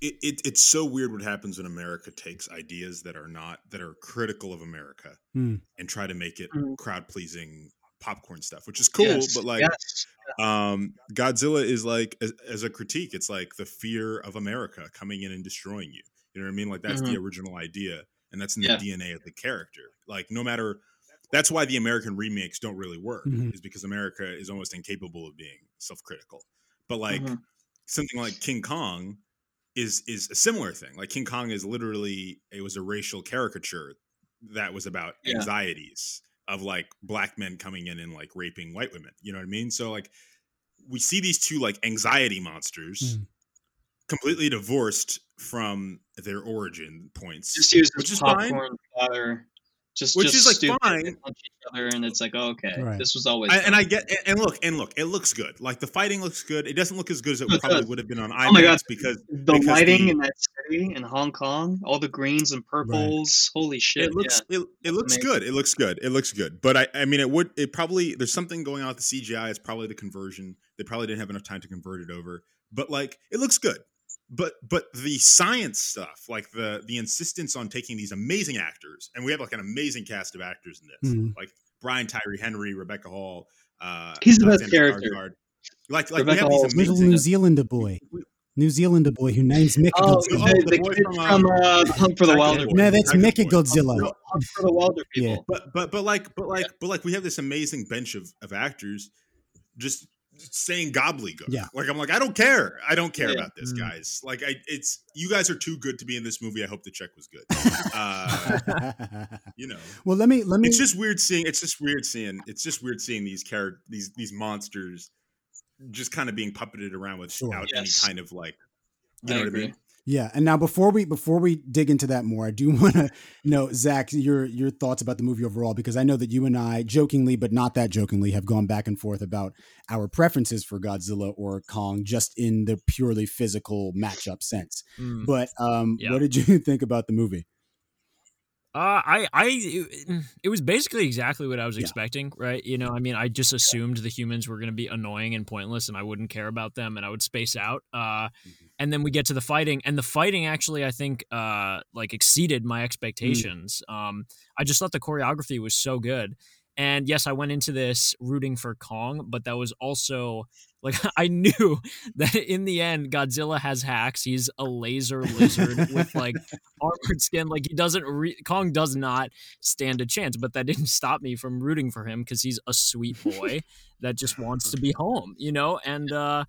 S10: it, it, it's so weird what happens when America takes ideas that are not, that are critical of America
S7: Hmm.
S10: and try to make it
S8: Mm.
S10: crowd pleasing popcorn stuff, which is cool,
S8: Yes,
S10: but like,
S8: yes.
S10: um godzilla is like as, as a critique it's like the fear of america coming in and destroying you you know what i mean like that's the original idea and that's in the
S8: Yeah.
S10: dna of the character like no matter that's why the american remakes don't really work
S7: Mhm.
S10: is because america is almost incapable of being self-critical but like
S8: Mhm.
S10: something like king kong is is a similar thing like king kong is literally it was a racial caricature that was about
S8: Yeah.
S10: anxieties of like black men coming in and like raping white women you know what i mean so like we see these two like anxiety monsters
S7: Mm.
S10: completely divorced from their origin points
S8: Just use
S10: which
S8: this
S10: is fine
S8: popcorn fodder. Just
S10: Which
S8: just
S10: is, like, fine.
S8: and punch each other, and it's like oh, okay,
S7: Right.
S8: this was always.
S10: I, and. I get and look and look, it looks good. Like the fighting looks good. It doesn't look as good as it
S8: No, it
S10: probably
S8: does.
S10: would have been on
S8: Oh my
S10: IMAX
S8: God.
S10: because
S8: the
S10: because
S8: lighting
S10: the-
S8: in that city in Hong Kong, all the greens and purples. Holy shit!
S10: it looks it, it looks
S8: amazing.
S10: good. It looks good. It looks good. But I I mean it would it probably there's something going on with the CGI. It's probably the conversion. They probably didn't have enough time to convert it over. But like it looks good. But but the science stuff, like the the insistence on taking these amazing actors, and we have like an amazing cast of actors in this,
S7: Mhm.
S10: like Brian Tyree Henry, Rebecca Hall. Uh,
S8: He's the best
S10: Alexander
S8: character.
S10: Skarsgård. Like like
S8: Rebecca
S10: we have
S8: Hall's
S10: these
S7: little
S10: amazing.
S7: New Zealander boy. New Zealander boy who names Mickey
S8: Oh,
S7: Godzilla.
S8: the,
S10: Oh,
S8: the,
S10: the
S8: the
S10: boy
S8: kid
S10: from,
S8: from,
S10: um,
S8: uh, the Hunt for the Wilder.
S10: Boy.
S7: No, that's
S10: Jack
S7: Godzilla.
S8: No, Hunt for the Wilder people. Yeah.
S10: but but but like but like but like we have this amazing bench of of actors just saying gobbledygook.
S7: Yeah.
S10: Like I'm like I don't care. I don't care
S8: Yeah.
S10: about this,
S7: Mm.
S10: guys. Like I it's you guys are too good to be in this movie. I hope the check was good. Uh, you know.
S7: well, let me let me
S10: It's just weird seeing it's just weird seeing it's just weird seeing these characters these these monsters just kind of being puppeted around without
S7: Sure.
S10: any kind of like you
S8: I
S10: know what I mean?
S7: Yeah, and now before we before we dig into that more, I do want to know Zach your your thoughts about the movie overall because I know that you and I jokingly, but not that jokingly, have gone back and forth about our preferences for Godzilla or Kong, just in the purely physical matchup sense.
S9: Mm.
S7: But um,
S9: Yeah.
S7: what did you think about the movie?
S9: Uh, I, I, it, it was basically exactly what I was
S7: Yeah.
S9: expecting, right? You know, I mean, I just assumed the humans were going to be annoying and pointless, and I wouldn't care about them, and I would space out. Uh, and then we get to the fighting, and the fighting actually, I think, uh, like exceeded my expectations. Um, I just thought the choreography was so good, and yes, I went into this rooting for Kong, but that was also like I knew that in the end, Godzilla has hacks. He's a laser lizard with like armored skin. Like he doesn't. Re- Kong does not stand a chance. But that didn't stop me from rooting for him because he's a sweet boy that just wants to be home. You know, and uh,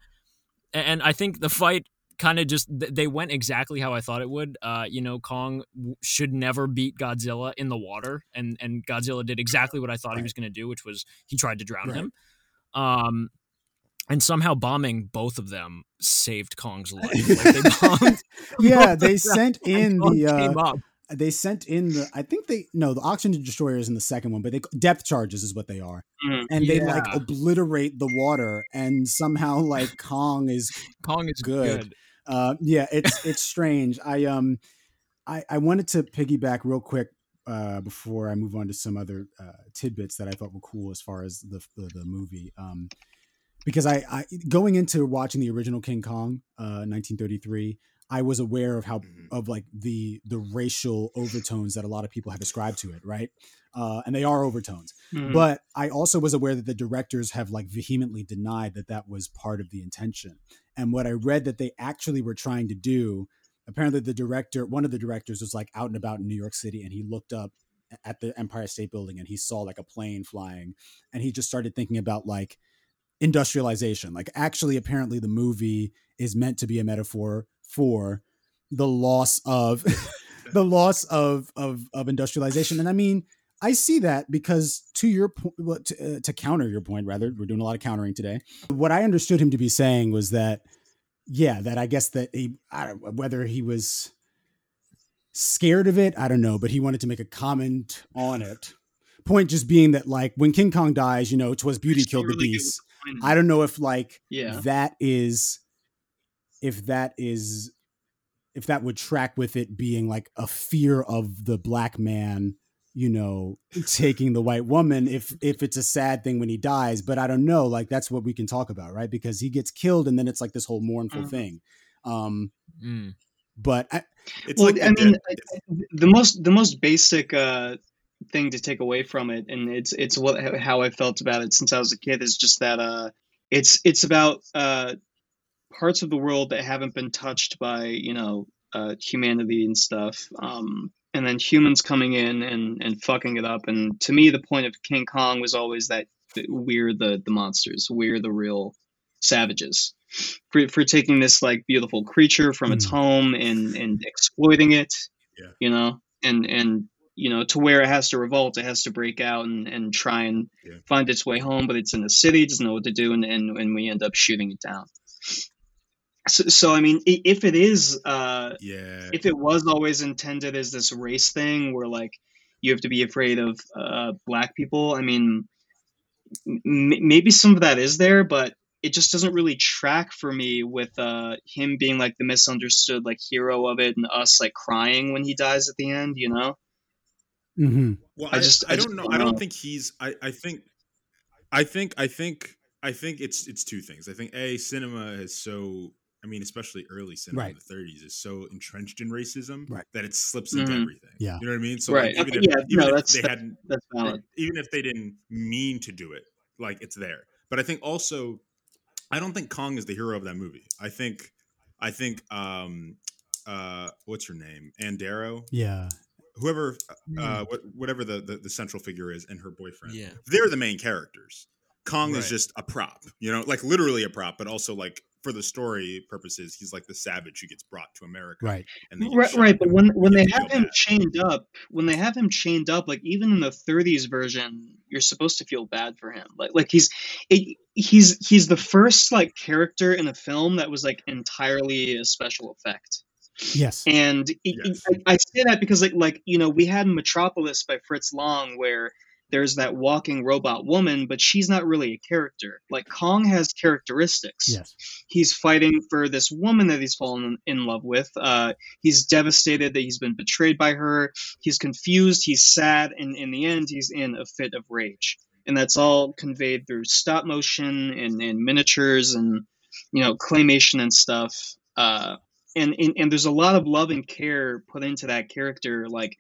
S9: and I think the fight kind of just they went exactly how I thought it would. Uh, you know, Kong should never beat Godzilla in the water, and and Godzilla did exactly what I thought he was going to do, which was he tried to drown
S7: Right.
S9: him. Um, and somehow bombing both of them saved Kong's life. Like they bombed.
S7: yeah, they sent in
S9: Kong
S7: the uh, they sent in the I think they no the oxygen destroyers in the second one, but they depth charges is what they are,
S8: Mhm.
S7: and they like obliterate the water, and somehow like Kong is
S9: Kong is
S7: good.
S9: good.
S7: Uh yeah it's it's strange. I um i i wanted to piggyback real quick uh before i move on to some other uh tidbits that i thought were cool as far as the the, the movie. Um because I, I going into watching the original king kong uh 1933 i was aware of how
S10: Mhm.
S7: of like the the racial overtones that a lot of people have ascribed to it right uh and they are overtones
S8: Mhm.
S7: but I also was aware that the directors have like vehemently denied that that was part of the intention. And what I read that they actually were trying to do, apparently the director, one of the directors was like out and about in New York City and he looked up at the Empire State Building and he saw like a plane flying and he just started thinking about like industrialization. Like actually apparently the movie is meant to be a metaphor for the loss of the loss of of of industrialization. And I mean, I see that because to your point, well, to, uh, to counter your point, rather, we're doing a lot of countering today. What I understood him to be saying was that, yeah, that I guess that he, I don't, whether he was scared of it, I don't know, but he wanted to make a comment on it. Point just being that, like, when King Kong dies, you know, "Twas beauty killed the beast." I don't know if like
S8: Yeah.
S7: that is if that is if that would track with it being like a fear of the black man you know taking the white woman if if it's a sad thing when he dies but i don't know like that's what we can talk about right because he gets killed and then it's like this whole mournful
S8: Mhm.
S7: thing um
S9: Mm.
S7: but I,
S10: It's
S8: well,
S10: like
S8: I mean, I- the most the most basic uh, thing to take away from it, and it's it's what how I felt about it since I was a kid is just that uh, it's it's about uh, parts of the world that haven't been touched by you know uh, humanity and stuff, um, and then humans coming in and and fucking it up. And to me, the point of King Kong was always that we're the the monsters, we're the real savages for, for taking this like beautiful creature from its
S7: Mm.
S8: home and and exploiting it
S10: Yeah.
S8: you know and and you know to where it has to revolt it has to break out and and try and
S10: Yeah.
S8: find its way home but it's in the city it doesn't know what to do and and, and we end up shooting it down so, so i mean if it is uh
S10: yeah.
S8: if it was always intended as this race thing where like you have to be afraid of uh, black people i mean m- maybe some of that is there but it just doesn't really track for me with uh, him being like the misunderstood like hero of it and us like crying when he dies at the end you know
S7: mhm.
S10: Well,
S8: I
S10: I,
S8: just-
S10: I,
S8: I
S10: don't know.
S8: don't
S10: I don't think he's. I, I think. I think. I think. I think it's it's two things. I think a cinema is so. I mean, especially early cinema
S7: Right.
S10: in the 30s is so entrenched in racism
S7: Right.
S10: that it slips into
S8: Mhm.
S10: everything.
S7: Yeah.
S10: you know what I mean. So
S8: Right.
S10: like, even if,
S8: yeah,
S10: even
S8: no,
S10: if
S8: that's-
S10: they
S8: that-
S10: hadn't,
S8: that's valid
S10: even if they didn't mean to do it, like it's there. But I think also, I don't think Kong is the hero of that movie. I think, I think, um, uh, what's her name, Andero,
S7: yeah
S10: whoever, uh, what, whatever the, the the central figure is, and her boyfriend
S9: Yeah.
S10: they're the main characters. Kong is just a prop, you know, like literally a prop, but also like for the story purposes, he's like the savage who gets brought to America.
S7: right
S10: And then
S8: right, right but when when they have him
S10: bad.
S8: chained up when they have him chained up like even in the 30s version you're supposed to feel bad for him like like he's it, he's he's the first like character in a film that was like entirely a special effect
S7: yes
S8: and it-
S10: Yes.
S8: I, I say that because like like you know we had metropolis by fritz lang where there's that walking robot woman, but she's not really a character. Like Kong has characteristics.
S7: Yes.
S8: He's fighting for this woman that he's fallen in love with. Uh, he's devastated that he's been betrayed by her. He's confused. He's sad, and in the end, he's in a fit of rage. And that's all conveyed through stop motion and, and miniatures and you know claymation and stuff. Uh, and, and and there's a lot of love and care put into that character. Like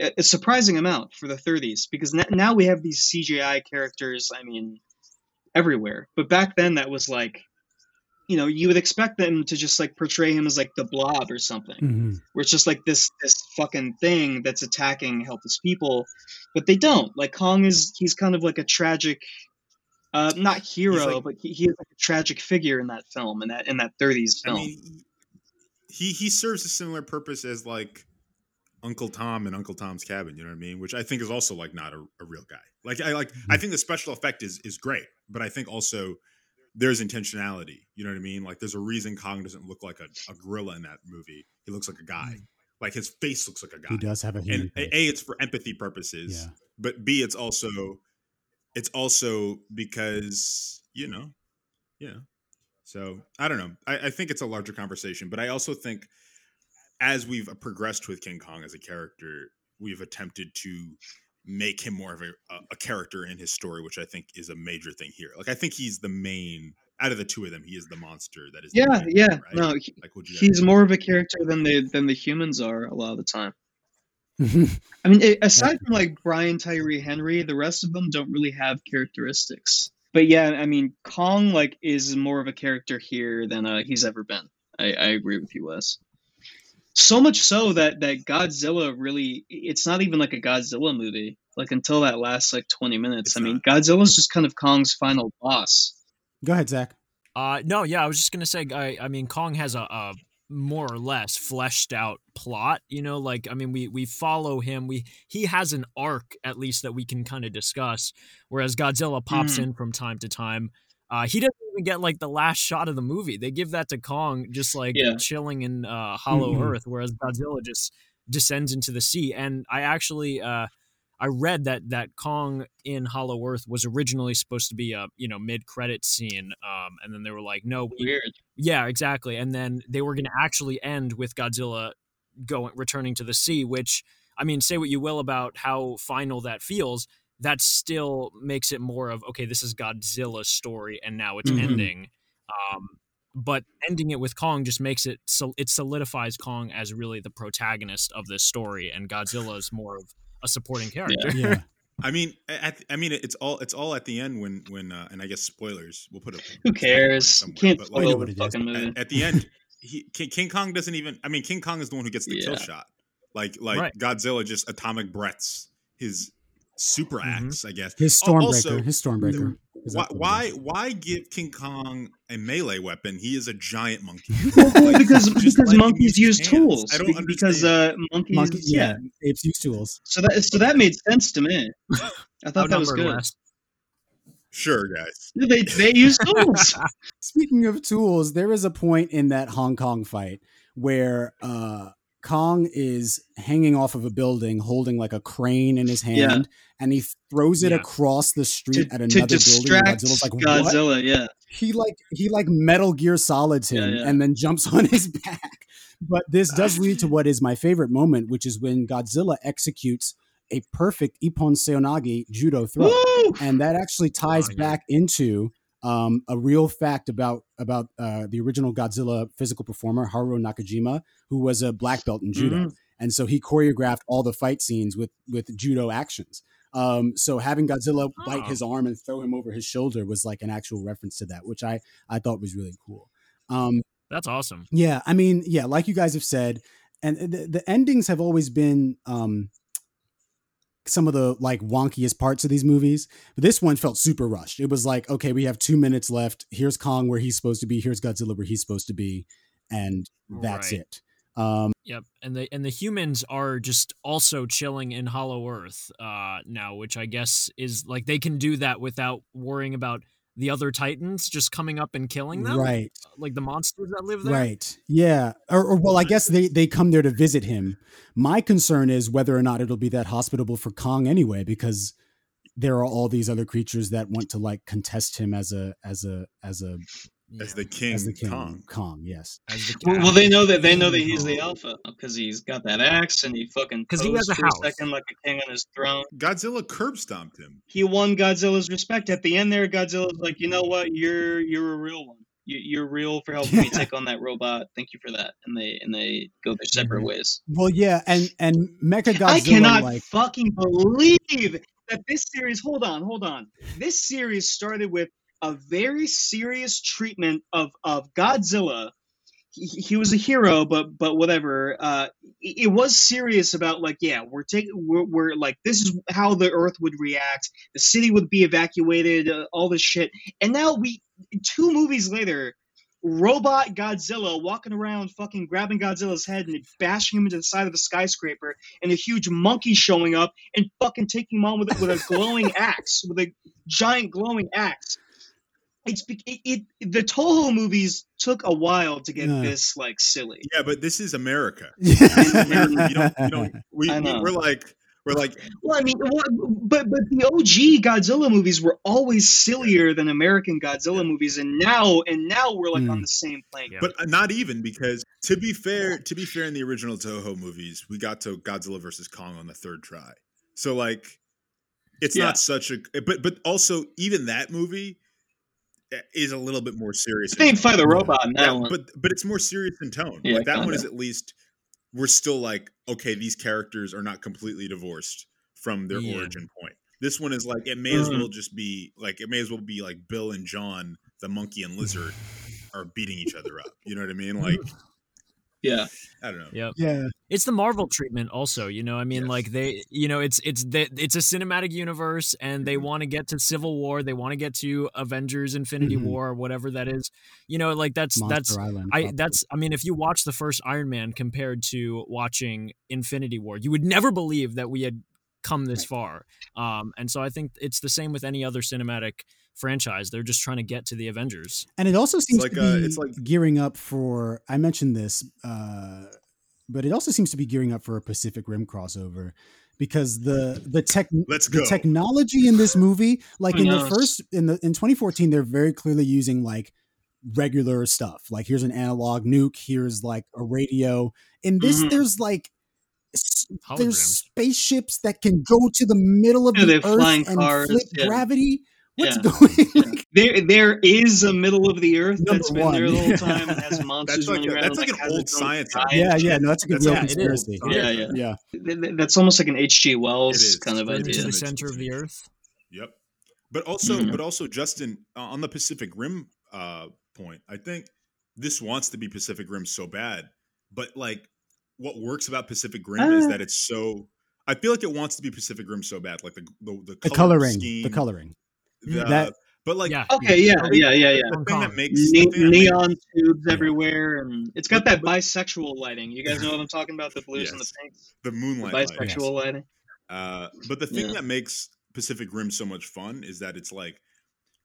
S8: a a surprising amount for the 30s because now we have these CGI characters. I mean, everywhere. But back then, that was like, you know, you would expect them to just like portray him as like the Blob or something,
S7: Mhm.
S8: where it's just like this this fucking thing that's attacking helpless people. But they don't. Like Kong is he's kind of like a tragic. Uh, not hero,
S10: like-
S8: but he, he is like a tragic figure in that film, in that in that 30s
S10: I
S8: film.
S10: mean, he he serves a similar purpose as like Uncle Tom and Uncle Tom's Cabin. You know what I mean? Which I think is also like not a, a real guy. Like I like I mm-hmm. think the special effect is is great, but I think also there's intentionality. You know what I mean? Like there's a reason Kong doesn't look like a, a gorilla in that movie. He looks like a guy. Mm. Like his face looks like a guy.
S7: He does have a human
S10: and
S7: face.
S10: a, a it's for empathy purposes
S7: Yeah.
S10: but b it's also it's also because you know yeah. so i don't know I, I think it's a larger conversation but i also think as we've progressed with king kong as a character we've attempted to make him more of a, a, a character in his story which i think is a major thing here like i think he's the main out of the two of them he is the monster that is the
S8: Yeah,
S10: main
S8: yeah.
S10: right?
S8: No, he-
S10: like would you
S8: he's more of a character than the than the humans are a lot of the time. I mean, aside from like Brian Tyree Henry, the rest of them don't really have characteristics. But yeah, I mean, Kong like is more of a character here than uh, he's ever been. I, I agree with you, Wes. So much so that that Godzilla really it's not even like a Godzilla movie. Like until that last like twenty minutes.
S10: It's
S8: I mean,
S10: not.
S8: Godzilla's just kind of Kong's final boss.
S7: Go ahead, Zach.
S9: Uh, no, yeah, I was just gonna say, I, I mean, Kong has a, a more or less fleshed out plot. You know, like I mean, we we follow him. We he has an arc at least that we can kind of discuss. Whereas Godzilla pops
S8: Mhm.
S9: in from time to time. Uh, he doesn't even get like the last shot of the movie. They give that to Kong just like
S8: Yeah.
S9: chilling in uh, Hollow
S7: Mhm.
S9: Earth, whereas Godzilla just descends into the sea. And I actually uh, I read that that Kong in Hollow Earth was originally supposed to be a you know mid credit scene, um, and then they were like, no, we-
S8: Weird.
S9: yeah, exactly. And then they were going to actually end with Godzilla going returning to the sea, which I mean, say what you will about how final that feels, that still makes it more of okay, this is Godzilla's story, and now it's
S7: Mhm.
S9: ending. Um, but ending it with Kong just makes it so it solidifies Kong as really the protagonist of this story, and Godzilla is more of a supporting character.
S7: Yeah.
S10: I mean, at, I mean, it's all it's all at the end when when uh, and I guess spoilers. We'll put a
S8: Who cares? Can't
S10: but,
S8: spoil
S7: what
S8: the fucking movie.
S10: at, at the end, he, King, King Kong doesn't even. I mean, King Kong is the one who gets the kill shot. Like like
S9: Right.
S10: Godzilla just atomic breaths his super
S9: Mhm.
S10: axe. I guess
S7: His Stormbreaker.
S10: also,
S7: his Stormbreaker. Is
S10: Why,
S7: that what it
S10: why why give King Kong a melee weapon? He is a giant monkey.
S8: Well,
S10: Like,
S8: because because monkeys use
S10: hands.
S8: tools.
S10: I don't understand.
S8: because uh, monkeys.
S7: Monkey,
S8: yeah.
S7: yeah, apes use tools.
S8: So that so that made sense to me. I thought that was good.
S9: West.
S10: sure, guys.
S8: They they use tools.
S7: Speaking of tools, there is a point in that Hong Kong fight where uh, Kong is hanging off of a building, holding like a crane in his hand,
S8: Yeah.
S7: and he throws it
S9: Yeah.
S7: across the
S8: to,
S7: street at
S8: to
S7: another building. Godzilla's like, "What?"
S8: Godzilla. Yeah.
S7: He like he like Metal Gear Solids him,
S8: Yeah,
S7: and then jumps on his back. But this does lead to what is my favorite moment, which is when Godzilla executes a perfect Ippon Seoinage judo throw
S8: Woo!
S7: and that actually ties
S9: Oh,
S7: back into um, a real fact about about uh, the original Godzilla physical performer Haruo Nakajima, who was a black belt in judo,
S8: Mhm.
S7: and so he choreographed all the fight scenes with with judo actions. Um, so having Godzilla bite
S9: Oh.
S7: his arm and throw him over his shoulder was like an actual reference to that, which I I thought was really cool. Um,
S9: That's awesome.
S7: yeah, I mean, yeah, like you guys have said, and the, the endings have always been um, some of the like wonkiest parts of these movies. But this one felt super rushed. It was like, okay, we have two minutes left. Here's Kong where he's supposed to be. Here's Godzilla where he's supposed to be, and that's
S9: Right.
S7: it. Um,
S9: Yep, and the and the humans are just also chilling in Hollow Earth uh, now, which I guess is like they can do that without worrying about the other Titans just coming up and killing them,
S7: right,
S9: Like the monsters that live there.
S7: right, yeah. Or, or well, I guess they they come there to visit him. My concern is whether or not it'll be that hospitable for Kong anyway, because there are all these other creatures that want to like contest him as a as a as a
S10: as the king,
S7: as the king
S10: Kong.
S7: Kong, yes.
S9: As the
S8: Well, well, they know that they know that he's the alpha because he's got that axe and he fucking
S9: because he has a house.
S8: a second like a king on his throne.
S10: Godzilla curb stomped him.
S8: He won Godzilla's respect at the end. There, Godzilla's like, you know what? You're you're a real one. You, you're real for helping me take on that robot. Thank you for that. And they and they go their separate ways.
S7: Well, yeah, and and Mecha Godzilla
S8: I cannot
S7: like
S8: fucking believe that this series. Hold on, hold on. This series started with a very serious treatment of of Godzilla. He, he was a hero, but but whatever. Uh, it, it was serious about like, yeah, we're taking, we're, we're like, this is how the Earth would react. The city would be evacuated. Uh, all this shit, and now we two movies later. Robot Godzilla walking around, fucking grabbing Godzilla's head and bashing him into the side of the skyscraper, and a huge monkey showing up and fucking taking him on with, a- with a glowing axe, with a giant glowing axe. It's it, it the Toho movies took a while to get
S7: Yeah.
S8: this like silly.
S10: Yeah, but this is America.
S7: yeah.
S10: you don't, you don't, we, we, we're like, we're like,
S8: Well, I mean, what, but but the OG Godzilla movies were always sillier than American Godzilla movies, and now and now we're like on
S7: Mm.
S8: the same plane.
S9: Yeah.
S10: but not even because to be fair, to be fair, in the original Toho movies, we got to Godzilla versus Kong on the third try. So like, it's
S8: Yeah.
S10: not such a, but but also even that movie is a little bit more serious.
S8: They fight a robot in that
S10: Yeah,
S8: one.
S10: but but it's more serious in tone.
S8: Yeah,
S10: like that one
S8: kinda.
S10: is at least we're still like okay, these characters are not completely divorced from their
S9: Yeah.
S10: origin point. This one is like it may as
S8: Mhm.
S10: well just be like it may as well be like Bill and John, the monkey and lizard, are beating each other up. You know what I mean? Like
S8: yeah,
S10: I don't know.
S9: Yep.
S7: yeah.
S9: It's the Marvel treatment, also. You know, I mean,
S10: Yes.
S9: like they, you know, it's it's the, it's a cinematic universe, and they
S10: Mhm.
S9: want to get to Civil War, they want to get to Avengers: Infinity
S7: Mhm.
S9: War, whatever that is. You know, like that's that's
S7: Island.
S9: I
S7: probably.
S9: that's I mean, if you watch the first Iron Man compared to watching Infinity War, you would never believe that we had come this far. Um, and so I think it's the same with any other cinematic franchise. They're just trying to get to the Avengers.
S7: And it also seems
S10: like,
S7: to
S10: uh,
S7: be
S10: it's like-
S7: gearing up for. I mentioned this, uh, but it also seems to be gearing up for a Pacific Rim crossover because the the tech
S10: Let's
S7: the
S10: go.
S7: technology in this movie, like in the first in the in 2014, they're very clearly using like regular stuff. Like here's an analog nuke, here's like a radio. In this,
S8: Mhm.
S7: there's like. s- There's spaceships that can go to the middle of
S8: Yeah,
S7: the earth and
S8: cars,
S7: flip
S8: yeah.
S7: gravity. What's
S8: Yeah.
S7: going?
S8: Yeah. There, there is a middle of the earth that's been there the whole time and has monsters
S10: That's like
S8: running
S10: a-
S8: around.
S10: that's
S8: and,
S10: like an old science
S8: sky
S7: yeah, yeah, no, that's a good
S10: That's
S7: real
S9: yeah,
S7: conspiracy.
S8: Yeah, yeah.
S7: yeah.
S8: Th- th- That's almost like an H.G. Wells kind of
S10: Very
S9: Into
S8: idea.
S9: the center of the earth.
S10: Yep. But also,
S8: Mhm.
S10: but also, Justin, uh, on the Pacific Rim uh, point, I think this wants to be Pacific Rim so bad, but like, what works about Pacific Rim is
S8: Uh.
S10: that it's so. I feel like it wants to be Pacific Rim so bad, like the the, the,
S7: The coloring,
S10: scheme,
S7: the coloring.
S10: The-
S7: That-
S10: but like,
S9: Yeah.
S8: Okay, yeah, yeah, yeah, yeah.
S10: the thing that makes
S8: Ne-
S10: the thing that makes-
S8: neon tubes
S10: Yeah.
S8: everywhere, and it's got
S10: But-
S8: that
S10: but-
S8: bisexual lighting. You guys know what I'm talking about? The blues and the pinks,
S10: the
S8: the
S10: moonlight light.
S8: bisexual lighting.
S10: Uh, but the thing
S8: Yeah.
S10: that makes Pacific Rim so much fun is that it's like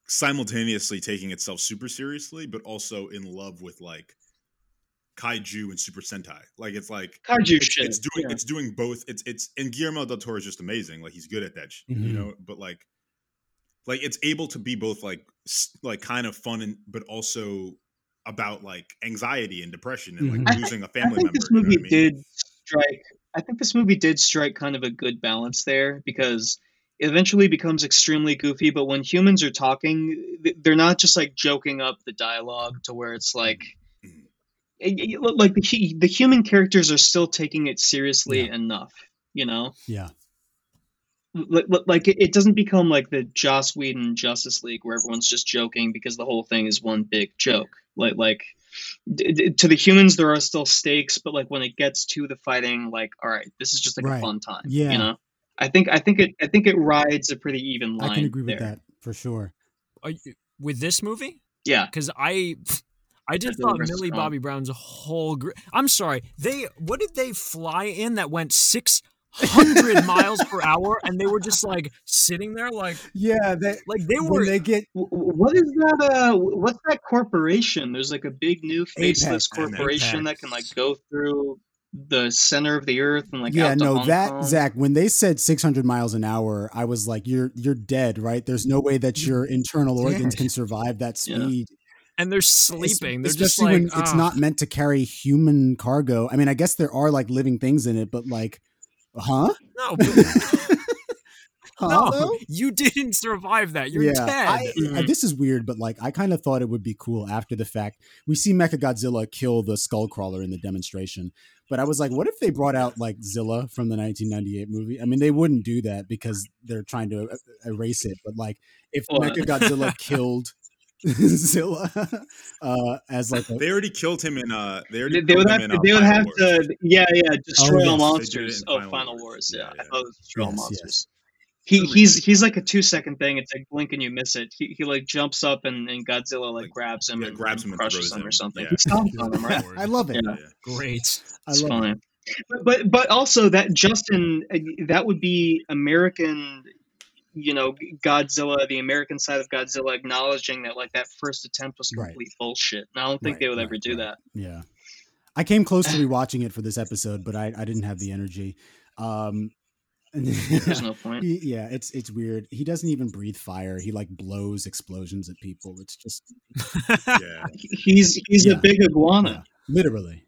S10: simultaneously taking itself super seriously, but also in love with like kaiju and Super Sentai. Like it's like
S8: Kaiju
S10: it's,
S8: shit.
S10: it's doing
S8: yeah.
S10: it's doing both. It's it's and Guillermo del Toro is just amazing. Like he's good at that, sh- you know. But like, like it's able to be both like like kind of fun and but also about like anxiety and depression and like
S7: Mhm.
S8: I
S10: losing a family
S8: think
S10: member.
S8: this
S10: you know
S8: movie
S10: I mean?
S8: did strike. I think this movie did strike kind of a good balance there because it eventually becomes extremely goofy. But when humans are talking, they're not just like joking up the dialogue to where it's like,
S10: Mhm.
S8: it- it- like the the human characters are still taking it seriously enough. You know,
S7: Yeah.
S8: Like, like it, it doesn't become like the Joss Whedon Justice League where everyone's just joking because the whole thing is one big joke. Like like d- d- to the humans there are still stakes, but like when it gets to the fighting, like all right, this is just like
S7: Right.
S8: a fun time.
S7: Yeah.
S8: you know. I think I think it I think it rides a pretty even line.
S7: I can agree with that for sure.
S9: Are you, with this movie?
S8: Yeah,
S9: because I I just thought Millie
S8: Kong.
S9: Bobby Brown's whole. Gr- I'm sorry, they what did they fly in that went six hundred miles per hour, and they were just like sitting there, like
S7: Yeah, they
S9: like they were.
S7: they get
S8: W- w- what is that? Uh, what's that corporation? There's like a big new faceless
S7: Apex.
S8: corporation that can like go through. the center of the earth and like
S7: yeah,
S8: out
S7: no,
S8: Hong
S7: that
S8: Kong.
S7: Zach. When they said 600 miles an hour, I was like, "You're you're dead, right? There's no way that your internal organs can survive that
S8: Yeah.
S7: speed."
S9: And they're
S7: Es-
S9: sleeping. They're just like
S7: when it's
S9: "Ah."
S7: not meant to carry human cargo. I mean, I guess there are like living things in it, but like, huh?
S9: No,
S7: Huh,
S9: no,
S7: though?
S9: you didn't survive that. You're
S7: yeah,
S9: dead.
S7: I, I- this is weird, but like I kind of thought it would be cool after the fact. We see Mechagodzilla kill the Skullcrawler in the demonstration, but I was like, what if they brought out like Zilla from the 1998 movie? I mean, they wouldn't do that because they're trying to uh, erase it. But like, if
S8: Mecha
S7: Godzilla killed Zilla uh, as like a,
S10: They already killed him in uh. They already
S8: They, they would have to.
S10: uh,
S8: They would have
S10: Wars.
S8: to. Yeah, yeah. Destroy
S7: yes.
S8: all
S7: They
S10: did it
S8: monsters.
S10: in
S8: Oh,
S10: Final
S8: Final
S10: Wars.
S8: Wars. Yeah,
S10: Yeah,
S8: I thought it was destroy all
S7: Yes,
S8: monsters.
S7: yes.
S8: He, he's he's like a two second thing. It's like blink and you miss it. He, he like jumps up and, and Godzilla like,
S10: Like,
S8: grabs him
S10: yeah,
S8: and,
S10: grabs him and
S8: crushes
S10: throws
S8: him or something.
S10: Yeah.
S8: He stomps on him, right?
S7: I love it.
S8: Yeah.
S10: Yeah.
S9: Great.
S7: I
S8: It's
S7: love
S8: funny.
S7: it.
S8: But, but but also that Justin uh, that would be American, you know, Godzilla, the American side of Godzilla acknowledging that like that first attempt was
S7: Right.
S8: complete bullshit. And I don't think
S7: Right,
S8: they would
S7: right,
S8: ever do
S7: right.
S8: that.
S7: Yeah. I came close to rewatching it for this episode, but I, I didn't have the energy. Um,
S8: There's no point.
S7: yeah, it's it's weird. He doesn't even breathe fire. He like blows explosions at people. It's just
S10: Yeah.
S8: He's he's
S7: Yeah.
S8: a big iguana.
S7: yeah, literally.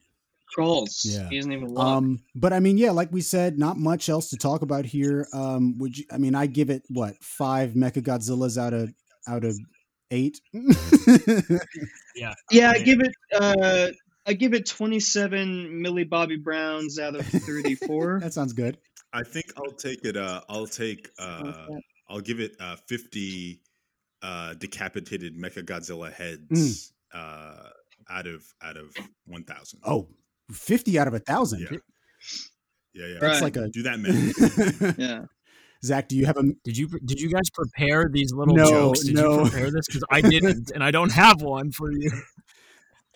S8: Crawls.
S7: Yeah.
S8: He doesn't even walk.
S7: Um, but I mean, yeah, like we said, not much else to talk about here. Um, would you? I mean, I give it what five Mecha Godzillas out of out of eight.
S9: Yeah.
S8: yeah, I give it uh I give it 27 Millie Bobby Browns out of 34.
S7: that sounds good.
S10: I think I'll take it. Uh, I'll take. Uh, I'll give it uh, fifty uh, decapitated Mecha Godzilla heads uh, out of out of one thousand.
S7: Oh, 50 out of a thousand.
S10: yeah, yeah, yeah.
S8: Right.
S7: It's like a
S10: Do that man.
S8: yeah.
S7: Zach, do you have a
S9: Did you did you guys prepare these little
S7: No,
S9: jokes? Did
S7: no.
S9: you prepare this? Because I didn't, and I don't have one for you.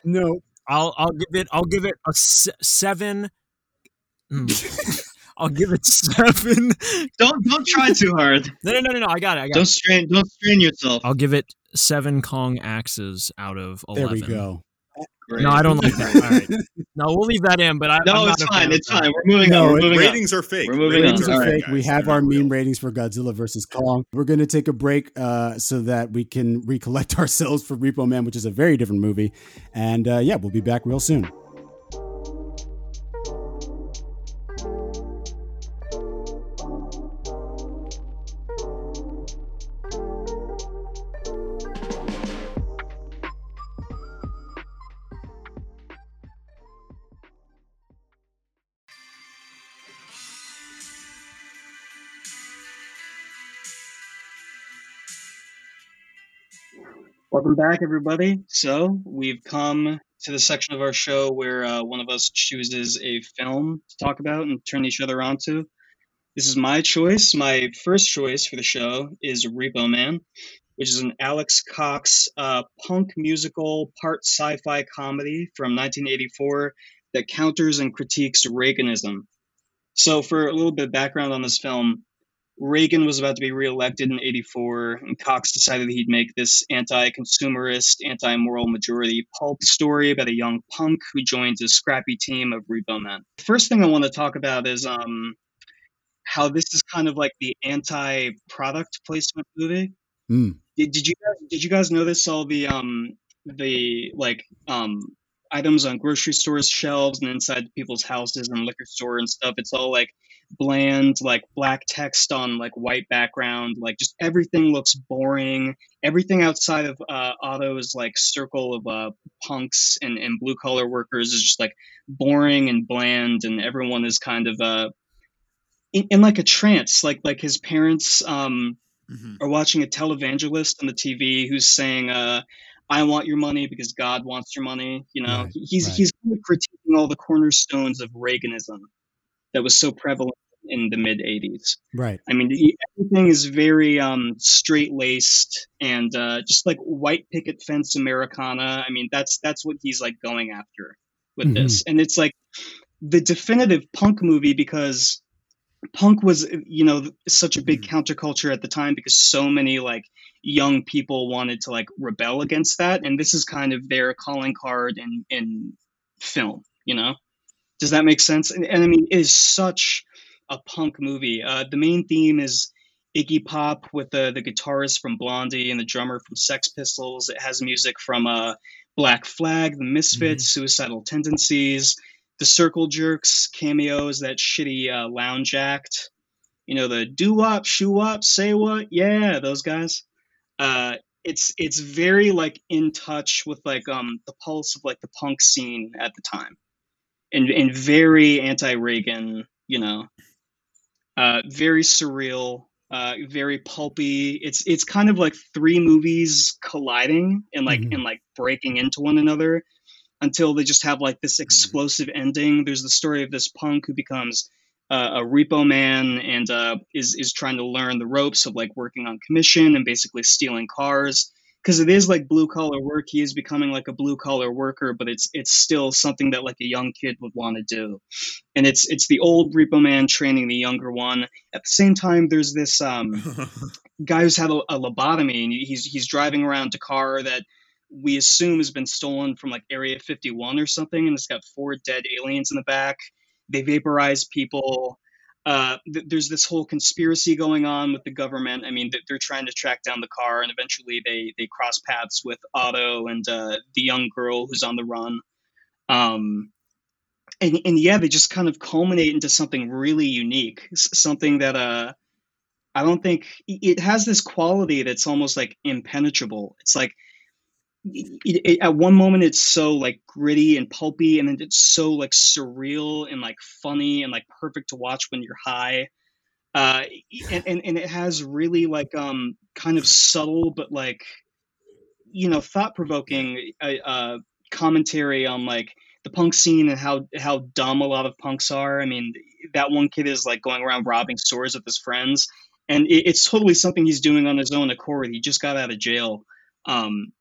S7: no?
S9: I'll I'll give it I'll give it a se- seven. Mm. I'll give it seven.
S8: Don't don't try too hard.
S9: No no no no no. I got it. I got
S8: Don't
S9: it.
S8: strain don't strain yourself.
S9: I'll give it seven Kong axes out of eleven.
S7: There
S9: eleven.
S7: we go.
S8: Great.
S9: No, I don't like that. All right. No, we'll leave that in. But I,
S8: No,
S9: I'm
S8: it's fine. It's fine. We're moving
S7: No,
S8: on. We're moving on.
S10: ratings are fake.
S8: We're moving
S7: ratings
S8: on.
S7: are
S8: All right,
S7: fake. we have our
S10: not
S7: meme ratings for Godzilla versus Kong. We're going to take a break uh, so that we can recollect ourselves for Repo Man, which is a very different movie. And uh, yeah, we'll be back real soon.
S8: Welcome back, everybody. So we've come to the section of our show where uh, one of us chooses a film to talk about and turn each other on to. This is my choice. My first choice for the show is Repo Man, which is an Alex Cox uh, punk musical, part sci-fi comedy from 1984 that counters and critiques Reaganism. So, for a little bit of background on this film, Reagan was about to be reelected in 84, and Cox decided he'd make this anti consumerist, anti moral majority pulp story about a young punk who joins a scrappy team of repo men. The first thing I want to talk about is um, how this is kind of like the anti product placement movie.
S7: Hmm.
S8: Did, did you guys, did you guys notice all the um the like um items on grocery stores shelves and inside people's houses and liquor store and stuff? It's all like bland like black text on like white background like just everything looks boring everything outside of uh, otto's like circle of uh, punks and, and blue collar workers is just like boring and bland and everyone is kind of uh in, in like a trance like like his parents um
S10: Mhm.
S8: are watching a televangelist on the tv who's saying uh I want your money because God wants your money. You know,
S7: Right,
S8: he's
S7: right.
S8: he's kind of critiquing all the cornerstones of Reaganism that was so prevalent in the mid '80s.
S7: Right.
S8: I mean, he- everything is very um, straight laced and uh, just like white picket fence Americana. I mean, that's that's what he's like going after with
S7: Mhm.
S8: this, and it's like the definitive punk movie because punk was you know such a big counterculture at the time because so many like young people wanted to like rebel against that and this is kind of their calling card in in film you know Does that make sense? And, and I mean, it is such a punk movie. Uh, the main theme is Iggy Pop with the the guitarist from Blondie and the drummer from Sex Pistols. It has music from uh, Black Flag, The Misfits,
S7: Mm-hmm.
S8: Suicidal Tendencies, The Circle Jerks, cameos, that shitty uh, Lounge Act. You know the do wop, shoe wop, say what, yeah, those guys. Uh, it's it's very like in touch with like um the pulse of like the punk scene at the time, and and very anti Reagan. You know, uh, very surreal, uh, very pulpy. It's it's kind of like three movies colliding and like
S7: Mhm.
S8: and like breaking into one another until they just have like this explosive ending. There's the story of this punk who becomes uh, a repo man and uh, is is trying to learn the ropes of like working on commission and basically stealing cars because it is like blue collar work. He is becoming like a blue collar worker, but it's it's still something that like a young kid would want to do. And it's it's the old repo man training the younger one. At the same time, there's this um, guy who's had a, a lobotomy and he's he's driving around a car that we assume has been stolen from like Area 51 or something, and it's got four dead aliens in the back. They vaporize people. Uh, th- there's this whole conspiracy going on with the government. I mean, th- they're trying to track down the car, and eventually they they cross paths with Otto and uh, the young girl who's on the run. Um, and and yeah, they just kind of culminate into something really unique, something that uh, I don't think it has this quality that's almost like impenetrable. It's like it, it, at one moment it's so like gritty and pulpy, and then it's so like surreal and like funny and like perfect to watch when you're high. Uh, and, and and it has really like um kind of subtle but like you know thought provoking uh, uh, commentary on like the punk scene and how how dumb a lot of punks are. I mean, that one kid is like going around robbing stores with his friends, and it, it's totally something he's doing on his own accord. He just got out of jail, um,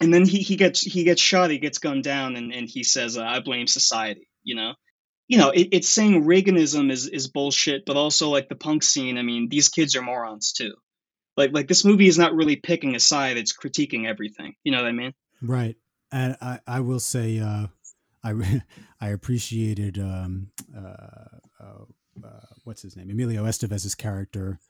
S8: and then he, he gets he gets shot, he gets gunned down, and, and he says, uh, "I blame society." You know, you know, it, it's saying Reaganism is is bullshit, but also like the punk scene. I mean, these kids are morons too. Like like this movie is not really picking a side; it's critiquing everything. You know what I mean?
S7: Right. And I, I will say, uh, I, I appreciated, um, uh, uh, uh, what's his name? Emilio Estevez's character,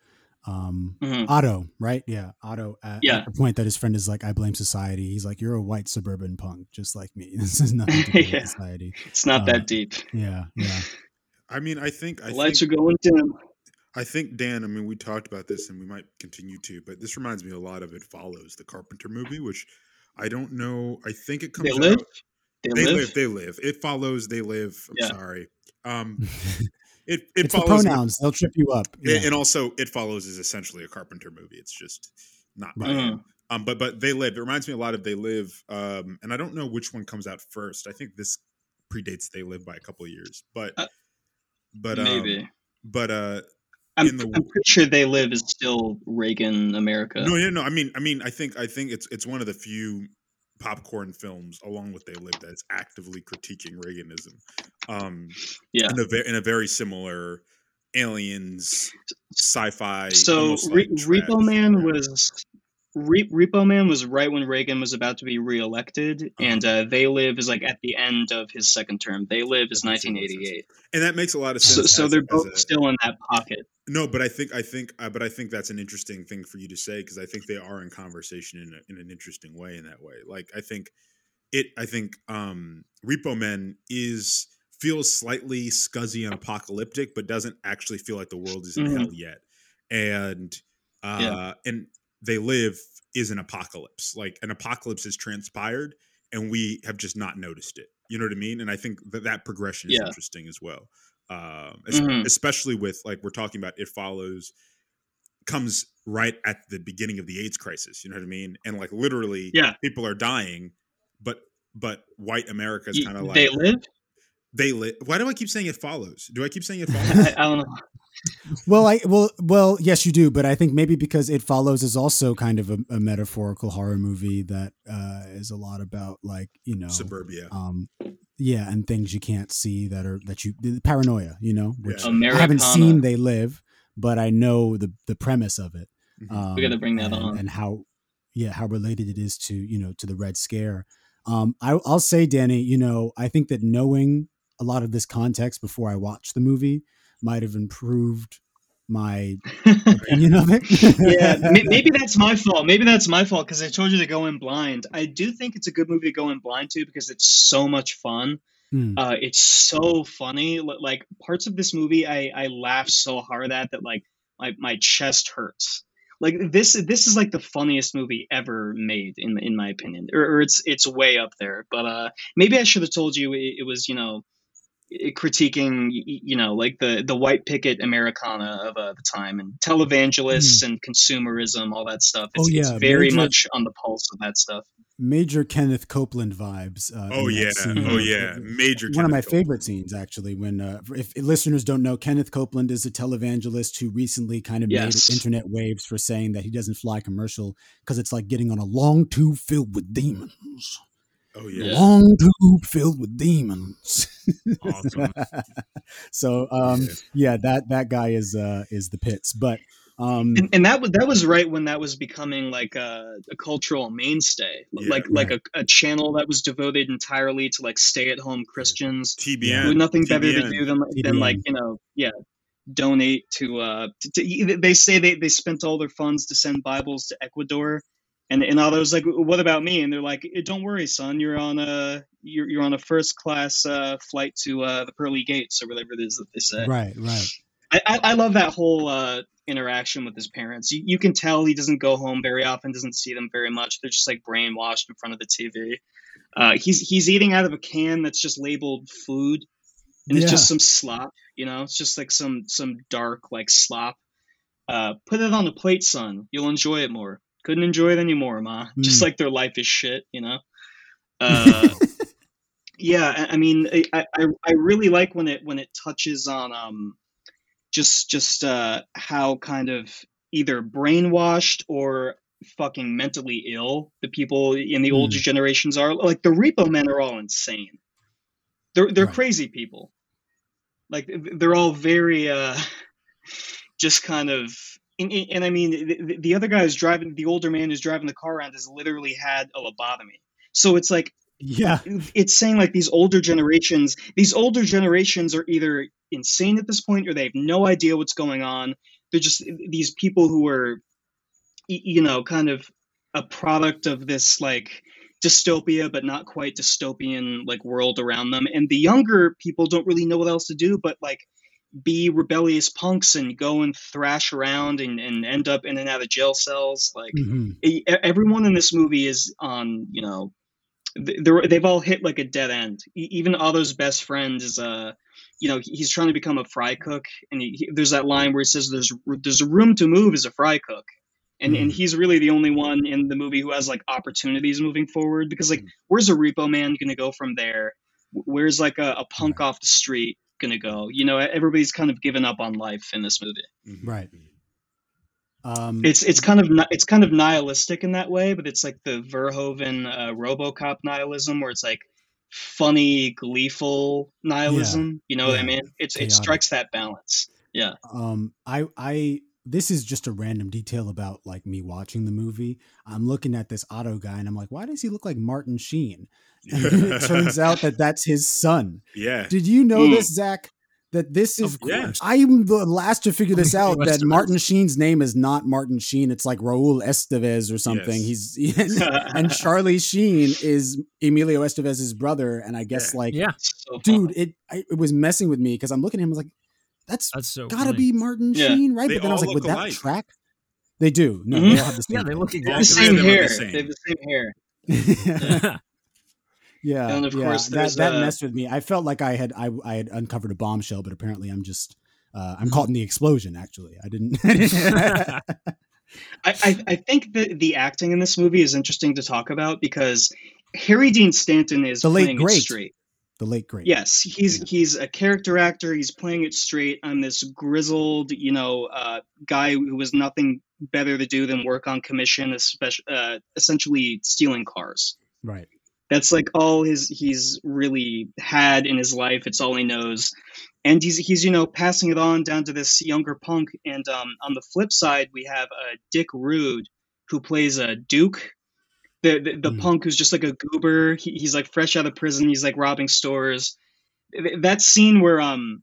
S7: um,
S8: Mhm.
S7: Otto, right? Yeah. Otto, at,
S8: Yeah.
S7: at the point that his friend is like, I blame society. He's like, you're a white suburban punk, just like me. This is nothing to do with society.
S8: It's not
S7: Uh,
S8: that deep.
S7: Yeah. Yeah.
S10: I mean, I think I
S8: The lights
S10: think,
S8: are going dim.
S10: I think Dan. I mean, we talked about this, and we might continue to, but this reminds me a lot of "It Follows," the Carpenter movie, which I don't know. I think it comes
S8: They live.
S10: out.
S8: They,
S10: They
S8: live.
S10: live. They live. It follows. They live. I'm
S8: Yeah.
S10: sorry. Um, it it
S7: it's the
S10: follows.
S7: pronouns. They'll trip you up.
S10: Yeah,
S7: Yeah.
S10: and also it follows is essentially a Carpenter movie. It's just not by
S7: Right.
S10: him. Um, but but they live. It reminds me a lot of They Live. Um, and I don't know which one comes out first. I think this predates They Live by a couple of years. But
S8: Uh,
S10: but um,
S8: Maybe.
S10: But uh,
S8: I'm,
S10: in the
S8: I'm pretty sure they live is still Reagan America.
S10: no, yeah, no. I mean, I mean, I think I think it's it's one of the few popcorn films along with They Live that is actively critiquing Reaganism. Um,
S8: Yeah.
S10: in a ve- in a very similar aliens sci-fi.
S8: So
S10: almost
S8: Re- Repo. Man was Re- Repo Man was right when Reagan was about to be reelected,
S10: Uh-huh.
S8: and uh, They Live is like at the end of his second term. They Live is
S10: That makes a lot of sense.
S8: 1988.
S10: and that makes a lot of sense.
S8: so
S10: as-
S8: they're both
S10: a-
S8: still in that pocket.
S10: No, but I think I think uh, but I think that's an interesting thing for you to say because I think they are in conversation in, a, in an interesting way in that way. Like I think it I think um Repo Man is feels slightly scuzzy and apocalyptic but doesn't actually feel like the world is in
S8: Mhm.
S10: hell yet. And uh
S8: Yeah.
S10: and they live is an apocalypse. Like an apocalypse has transpired and we have just not noticed it. You know what I mean? And I think that that progression is
S8: Yeah.
S10: interesting as well um,
S8: Mhm.
S10: especially with like we're talking about it follows comes right at the beginning of the AIDS crisis. You know what I mean? And like literally,
S8: Yeah.
S10: people are dying, but but white America is kind of like
S8: they live.
S10: They live. Why do I keep saying it follows? Do I keep saying it
S8: I,
S10: follows?
S8: I don't know.
S7: Well, I well, well, yes, you do, but I think maybe because it follows is also kind of a, a metaphorical horror movie that uh, is a lot about like you know
S10: Suburbia.
S7: um, yeah, and things you can't see that are that you the paranoia, you know, which
S10: Yeah.
S7: I haven't seen. They live, but I know the the premise of it.
S10: Mhm.
S7: Um,
S8: We gotta bring that
S7: and,
S8: on.
S7: and how yeah how related it is to you know to the Red Scare. Um, I, I'll say, Danny, you know, I think that knowing a lot of this context before I watch the movie might have improved my opinion of it.
S8: yeah, maybe that's my fault. Maybe that's my fault because I told you to go in blind. I do think it's a good movie to go in blind to because it's so much fun.
S7: Hmm.
S8: Uh, it's so funny. Like parts of this movie, I I laugh so hard at that like my my chest hurts. Like this this is like the funniest movie ever made in in my opinion, or, or it's it's way up there. But uh, maybe I should have told you it, it was you know critiquing y- y- you know like the the white picket Americana of uh, the time and televangelists and consumerism, all that stuff. It's.
S7: Oh,
S8: it's
S7: yeah,
S8: very
S7: major-
S8: much on the pulse of that stuff.
S7: Major Kenneth Copeland vibes. Uh,
S10: Oh yeah,
S7: scene.
S10: oh yeah, major.
S7: One of my
S10: Copeland.
S7: favorite scenes, actually, when uh, if listeners don't know, Kenneth Copeland is a televangelist who recently kind of
S8: Yes.
S7: made internet waves for saying that he doesn't fly commercial because it's like getting on a long tube filled with demons.
S10: Oh yeah,
S7: Long tube filled with demons.
S10: awesome.
S7: so, um,
S10: Yeah.
S7: yeah, that that guy is uh, is the pits, but um,
S8: and, and that was that was right when that was becoming like a, a cultural mainstay,
S10: Yeah,
S8: like like a, a channel that was devoted entirely to like stay at home Christians
S10: TBN.
S8: who had nothing better to do than than like you know yeah donate to uh to, to, they say they they spent all their funds to send Bibles to Ecuador. And, and I was like, "What about me?" And they're like, "Eh, "Don't worry, son. You're on a you're, you're on a first class uh, flight to uh, the pearly gates or whatever it is that they say."
S7: right, right.
S8: I, I, I love that whole uh, interaction with his parents. You, you can tell he doesn't go home very often, doesn't see them very much. They're just like brainwashed in front of the TV. Uh, he's he's eating out of a can that's just labeled food, and it's just some slop. You know, it's just like some some dark like slop. Uh, put it on the plate, son. You'll enjoy it more. Couldn't enjoy it anymore, ma. Just
S7: Mm.
S8: like their life is shit. You know. Uh, yeah, I- I mean, I, I I really like when it when it touches on um just just uh how kind of either brainwashed or fucking mentally ill the people in the older generations are. Like the repo men are all insane. They're they're
S7: Right.
S8: crazy people. Like they're all very uh just kind of and, and- and I mean the, the other guy is driving the older man who's driving the car around has literally had a lobotomy. So it's like
S7: Yeah,
S8: it's saying like these older generations these older generations are either insane at this point or they have no idea what's going on. They're just these people who are you know kind of a product of this like dystopia but not quite dystopian like world around them. And the younger people don't really know what else to do but like be rebellious punks and go and thrash around and, and end up in and out of jail cells like
S7: Mhm.
S8: e- everyone in this movie is on you know they're, they've all hit like a dead end. Even otto's best friend is uh you know he's trying to become a fry cook and he, he- there's that line where he says there's there's a room to move as a fry cook. And and he's really the only one in the movie who has like opportunities moving forward because like where's a repo man gonna go from there? Where's like a, a punk off the street gonna go you know everybody's kind of given up on life in this movie
S10: Mhm.
S7: right. Um,
S8: it's it's kind of it's kind of nihilistic in that way, but it's like the Verhoeven uh, RoboCop nihilism, where it's like funny, gleeful nihilism. You know what I mean? It's it strikes that balance. Yeah.
S7: um i i this is just a random detail about like me watching the movie i'm looking at this otto guy and i'm like why does he look like martin sheen and it turns out that that's his son
S10: Yeah.
S7: did you know
S8: Mm.
S7: this zach that this is i'm the last to figure this out that martin sheen's name is not martin sheen it's like raul estevez or something
S10: Yes.
S7: he's and charlie sheen is emilio estevez's brother and i guess
S10: Yeah.
S7: like
S9: Yeah,
S8: So
S7: dude it I, it was messing with me because i'm looking at him I was like that's
S9: that's so.
S7: gotta
S9: funny.
S7: be Martin
S8: Yeah.
S7: Sheen, right?
S10: They
S7: but then I was like, would
S10: look
S7: that track? They do. No,
S8: Mhm.
S7: they all have the same.
S9: Yeah, they look
S8: They
S10: Yeah,
S8: have
S9: exactly.
S8: the
S10: three
S8: same hair.
S10: the same.
S8: They have the same hair.
S7: Yeah, yeah.
S8: And of course
S7: that that
S8: uh,
S7: messed with me. I felt like I had I, I had uncovered a bombshell, but apparently I'm just uh, I'm caught in the explosion. Actually, I didn't. I
S8: I, I, think that the acting in this movie is interesting to talk about because Harry Dean Stanton is
S7: The late
S8: playing it
S7: great.
S8: straight.
S7: the late great.
S8: Yes, he's
S7: Yeah.
S8: he's a character actor. He's playing it straight. I'm this grizzled, you know, uh, guy who has nothing better to do than work on commission, especially uh, essentially stealing cars.
S7: Right.
S8: That's like all his he's really had in his life. It's all he knows, and he's he's you know passing it on down to this younger punk. And um, on the flip side, we have uh, Dick Rude, who plays a Duke, the the, the
S7: Mm.
S8: punk who's just like a goober. He, he's like fresh out of prison. He's like robbing stores. that scene where um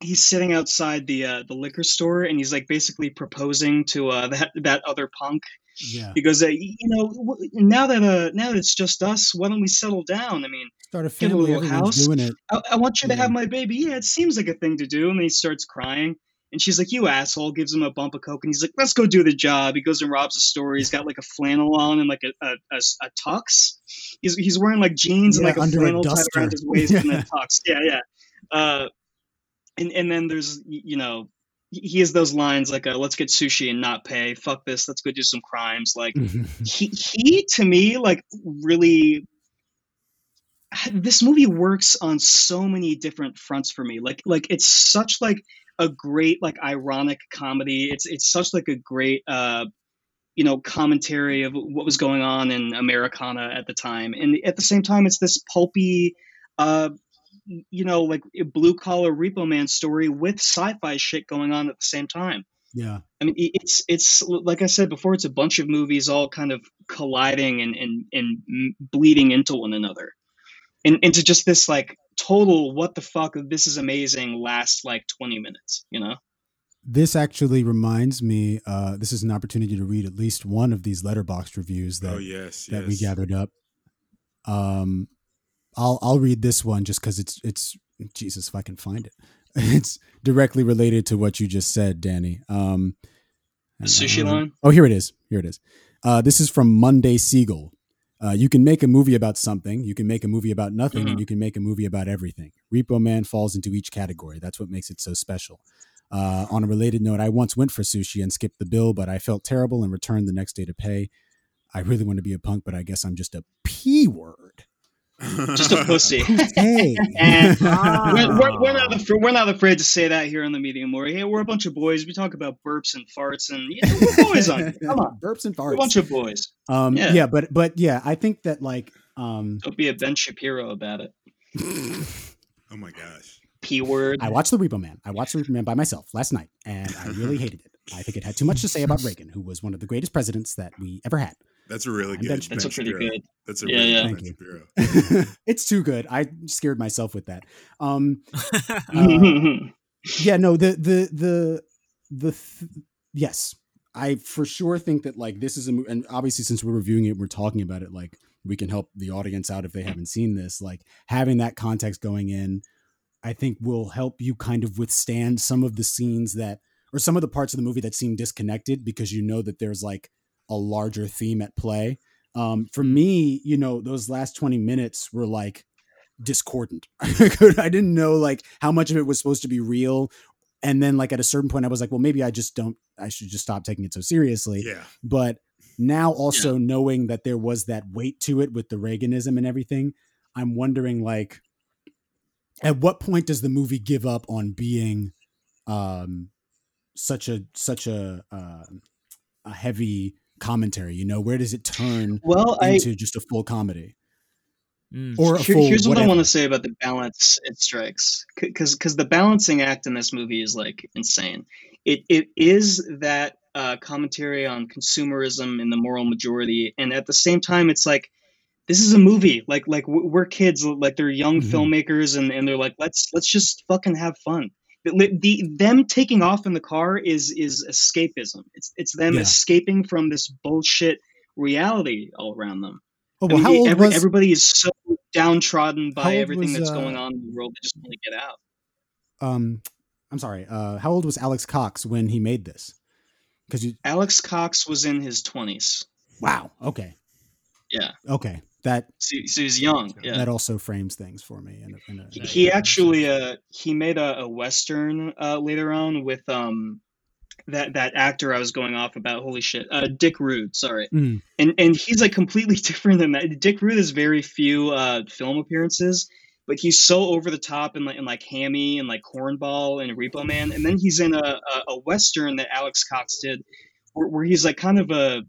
S8: he's sitting outside the uh, the liquor store and he's like basically proposing to uh that that other punk.
S7: Yeah.
S8: He goes, uh, you know, now that uh now that it's just us, why don't we settle down? I mean,
S7: Start a
S8: a
S7: family.
S8: little
S7: Everyone's
S8: house.
S7: doing it.
S8: I, I want you to have my baby. Yeah, it seems like a thing to do. And then he starts crying. And she's like, "You asshole!" Gives him a bump of coke, and he's like, "Let's go do the job." He goes and robs a store. He's got like a flannel on and like a, a, a, a tux. He's, he's wearing like jeans and like a
S7: a
S8: flannel tied around his waist and
S7: Yeah.
S8: a tux. Yeah, yeah. Uh, and and then there's you know he has those lines like, uh, "Let's get sushi and not pay. Fuck this. Let's go do some crimes." Like he he to me like really this movie works on so many different fronts for me like like it's such like a great like ironic comedy it's it's such like a great uh you know commentary of what was going on in americana at the time and at the same time it's this pulpy uh you know like a blue collar repo man story with sci-fi shit going on at the same time
S7: yeah.
S8: I mean, it's it's like I said before. It's a bunch of movies all kind of colliding and and, and bleeding into one another, and into just this like total what the fuck this is amazing last like twenty minutes. You know?
S7: This actually reminds me. Uh, this is an opportunity to read at least one of these Letterboxd reviews that
S10: oh yes,
S7: that we gathered up. Um, I'll I'll read this one just because it's it's Jesus if I can find it. It's directly related to what you just said, Danny. Um,
S8: The sushi
S7: uh,
S8: line?
S7: Oh, here it is. Here it is. Uh, this is from Monday Siegel. Uh, you can make a movie about something. You can make a movie about nothing,
S8: Mm-hmm.
S7: and you can make a movie about everything. Repo Man falls into each category. That's what makes it so special. Uh, on a related note, I once went for sushi and skipped the bill, but I felt terrible and returned the next day to pay. I really want to be a punk, but I guess I'm just a p word.
S8: Just a pussy.
S7: Hey,
S8: And we're, we're, we're not af- we're not afraid to say that here on the Media Morgue. Hey, we're a bunch of boys. We talk about burps and farts, and you know, we're boys on. it. Come on,
S7: burps and
S8: we're a bunch of boys.
S7: Um, yeah.
S8: Yeah.
S7: but but yeah, I think that like um,
S8: Don't be a Ben Shapiro about it.
S10: oh my gosh.
S8: P word.
S7: I watched The Repo Man. I watched The Repo Man by myself last night, and I really hated it. I think it had too much to say about Reagan, who was one of the greatest presidents that we ever had.
S10: That's a really good.
S8: That's a pretty
S10: Shapiro.
S8: good.
S10: That's a
S8: Yeah,
S10: really
S8: yeah.
S10: good
S7: Thank you. It's too good. I scared myself with that. Um, uh, yeah, no, the the the the th- yes, I for sure think that like this is a mo- and obviously since we're reviewing it, we're talking about it like we can help the audience out if they haven't seen this. Like having that context going in, I think will help you kind of withstand some of the scenes that or some of the parts of the movie that seem disconnected because you know that there's like a larger theme at play. Um, for me, you know, those last 20 minutes were like discordant. I didn't know like how much of it was supposed to be real. And then like at a certain point I was like, well, maybe I just don't I should just stop taking it so seriously.
S10: Yeah.
S7: But now also knowing that there was that weight to it with the Reaganism and everything, I'm wondering like at what point does the movie give up on being um such a such a uh, a heavy commentary, you know? Where does it turn
S8: well, I
S7: into just a full comedy?
S9: Mm.
S7: Or a
S8: Here-
S7: full
S8: here's what I want to say about the balance it strikes, because because the balancing act in this movie is like insane. It it is that uh, commentary on consumerism and the moral majority, and at the same time, it's like this is a movie. Like like we're kids, like they're young
S7: Mhm.
S8: filmmakers, and, and they're like let's let's just fucking have fun. The, the them taking off in the car is is escapism. It's it's them
S7: Yeah.
S8: escaping from this bullshit reality all around them.
S7: Oh,
S8: I
S7: well,
S8: mean,
S7: how old
S8: every,
S7: was
S8: everybody is so downtrodden by everything
S7: was,
S8: that's
S7: uh,
S8: going on in the world. They just want to get out.
S7: um I'm sorry, uh how old was Alex Cox when he made this? Because you
S8: Alex Cox was in his twenties.
S7: wow, okay.
S8: Yeah,
S7: Okay. That
S8: so, so he's young. Yeah,
S7: that also frames things for me in a, in a,
S8: he, actually uh he made a, a western uh later on with um that that actor I was going off about. Holy shit, uh Dick Rude. Sorry,
S7: Mm.
S8: and and he's like completely different than that. Dick Rude has very few uh film appearances. But he's so over the top and like, and like Hammy and like Cornball and Repo Man, and then he's in a, a, a western that Alex Cox did, where, where he's like kind of a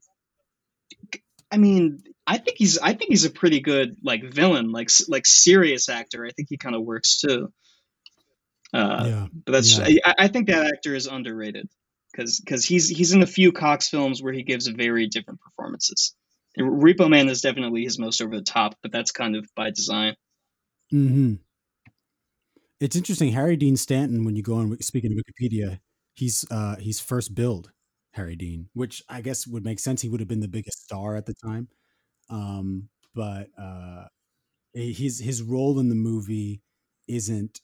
S8: I mean, I think he's I think he's a pretty good like villain, like like serious actor. I think he kind of works too. Uh,
S7: yeah.
S8: But that's
S7: Yeah.
S8: I, I think that actor is underrated because because he's he's in a few Cox films where he gives very different performances. And Repo Man is definitely his most over the top, but that's kind of by design.
S7: hmm It's interesting. Harry Dean Stanton, when you go on speaking of Wikipedia, he's uh he's first billed Harry Dean, which I guess would make sense. He would have been the biggest star at the time. Um, but uh, his his role in the movie isn't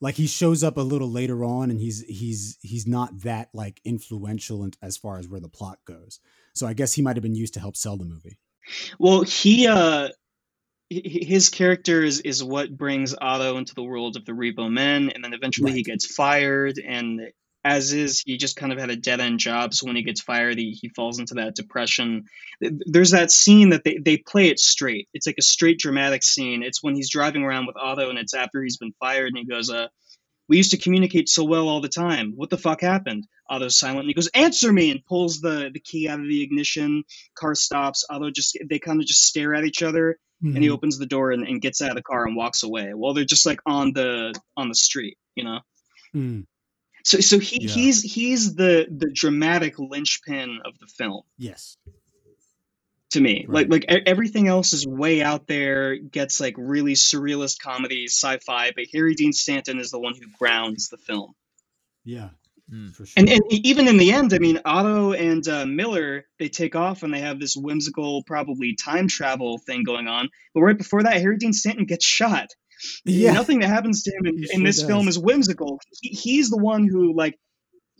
S7: like he shows up a little later on, and he's he's he's not that like influential in, as far as where the plot goes. So I guess he might have been used to help sell the movie.
S8: Well, he uh his character is, is what brings Otto into the world of the Repo Men, and then eventually he gets fired. And as is, he just kind of had a dead end job. So when he gets fired, he, he falls into that depression. There's that scene that they, they play it straight. It's like a straight dramatic scene. It's when he's driving around with Otto, and it's after he's been fired, and he goes, uh, we used to communicate so well all the time. What the fuck happened? Otto's silent. And he goes, "Answer me!" and pulls the the key out of the ignition. Car stops. Otto just they kind of just stare at each other, and he
S7: Mhm.
S8: opens the door and, and gets out of the car and walks away. While they're just like on the on the street, you know.
S7: Mm,
S8: So so he
S7: Yeah.
S8: he's he's the the dramatic linchpin of the film
S7: yes.
S8: to me.
S7: Right.
S8: Like like e- everything else is way out there, gets like really surrealist comedy, sci-fi, but Harry Dean Stanton is the one who grounds the film.
S7: Yeah.
S9: Hmm.
S7: For sure.
S8: And and even in the end, I mean, Otto and uh, Miller they take off and they have this whimsical, probably time travel thing going on. But right before that, Harry Dean Stanton gets shot.
S7: Yeah.
S8: Nothing that happens to him in, in this film is whimsical. He, he's the one who like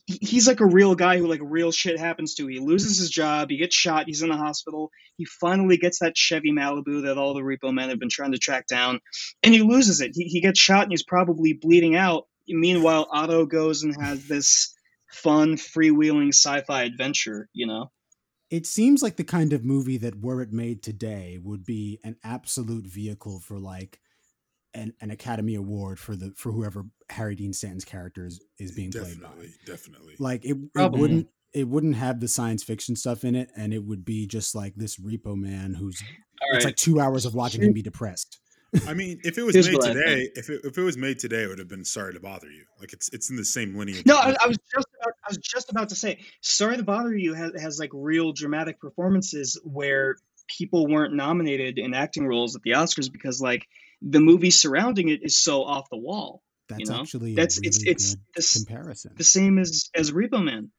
S8: he's like a real guy who like real shit happens to. He loses his job, he gets shot, he's in the hospital. He finally gets that Chevy Malibu that all the repo men have been trying to track down, and he loses it. He, he gets shot and he's probably bleeding out. Meanwhile, Otto goes and has this fun, freewheeling sci-fi adventure. You know,
S7: it seems like the kind of movie that were it made today would be an absolute vehicle for like an, an Academy Award for the for whoever Harry Dean Stanton's character is, is being played by.
S10: Definitely, definitely.
S7: Like it, it wouldn't it wouldn't have the science fiction stuff in it, and it would be just like this repo man who's
S8: all
S7: it's like two hours of watching him be depressed.
S10: I mean, if it was
S8: Here's
S10: made today, if it, if it was made today, it would have been sorry to bother you. Like it's it's in the same lineage.
S8: No, I, I was just about, I was just about to say, "Sorry to Bother You" has, has like real dramatic performances where people weren't nominated in acting roles at the Oscars because like the movie surrounding it is so off the wall.
S7: That's
S8: know,
S7: actually
S8: That's
S7: a really
S8: it's it's this,
S7: comparison.
S8: the same as as Repo Man.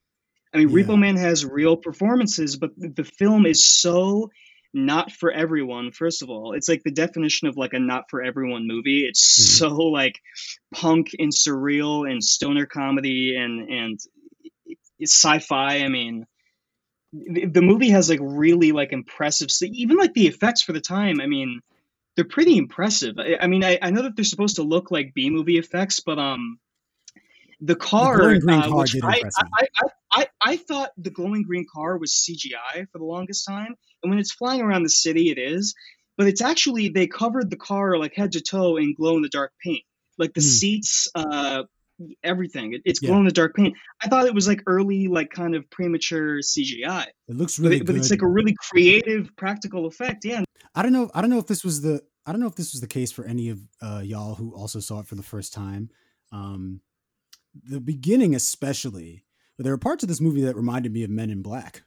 S8: I mean,
S7: Yeah.
S8: Repo Man has real performances, but the film is so not for everyone. First of all, it's like the definition of like a not for everyone movie. It's
S7: Mhm.
S8: so like punk and surreal and stoner comedy and and it's sci-fi. I mean, the, the movie has like really like impressive, even like the effects for the time. I mean, they're pretty impressive. I, I mean, I, I know that they're supposed to look like B movie effects, but um, the car,
S7: glowing green
S8: uh,
S7: car
S8: which I. I, I, I, thought the glowing green car was CGI for the longest time, and when it's flying around the city, it is. But it's actually they covered the car like head to toe in glow in the dark paint, like the
S7: Hmm.
S8: seats, uh, everything. It, it's
S7: Yeah.
S8: glow in the dark paint. I thought it was like early, like kind of premature CGI,
S7: It looks really
S8: it, but
S7: good.
S8: it's like a really creative, practical effect. Yeah,
S7: I don't know. I don't know if this was the. I don't know if this was the case for any of uh, y'all who also saw it for the first time. Um, the beginning, especially, but there are parts of this movie that reminded me of Men in Black.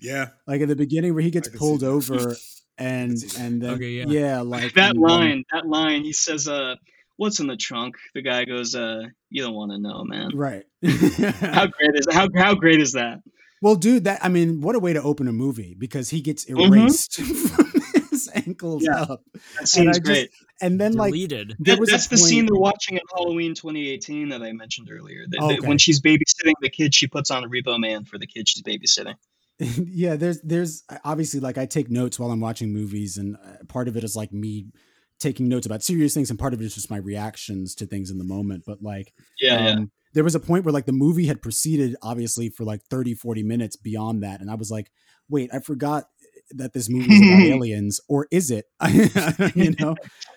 S10: yeah,
S7: Like at the beginning where he gets
S10: I can see
S7: pulled over and and then
S9: Okay, yeah.
S7: yeah. like
S8: that
S7: in one-
S8: line, that line. He says, "Uh, what's in the trunk?" The guy goes, "Uh, you don't want to know, man."
S7: right.
S8: How great is how how great is that?
S7: well, dude, that I mean, what a way to open a movie because he gets
S8: Mhm.
S7: erased from his ankles
S8: Yeah.
S7: up,
S8: That
S7: and
S8: scene's
S7: just
S8: great.
S7: and then like
S9: Deleted.
S7: there
S8: That-
S7: was
S8: that's the scene
S7: point-
S8: they're watching at Halloween 2018 that I mentioned earlier. The- the-
S7: Okay.
S8: when she's babysitting the kid, she puts on a Repo Man for the kid she's babysitting.
S7: yeah there's there's obviously like i take notes while i'm watching movies and uh, part of it is like me taking notes about serious things and part of it is just my reactions to things in the moment but like
S8: Yeah, yeah.
S7: um, there was a point where like the movie had proceeded obviously for like 30 40 minutes beyond that and i was like wait i forgot that this movie is about aliens or is it you know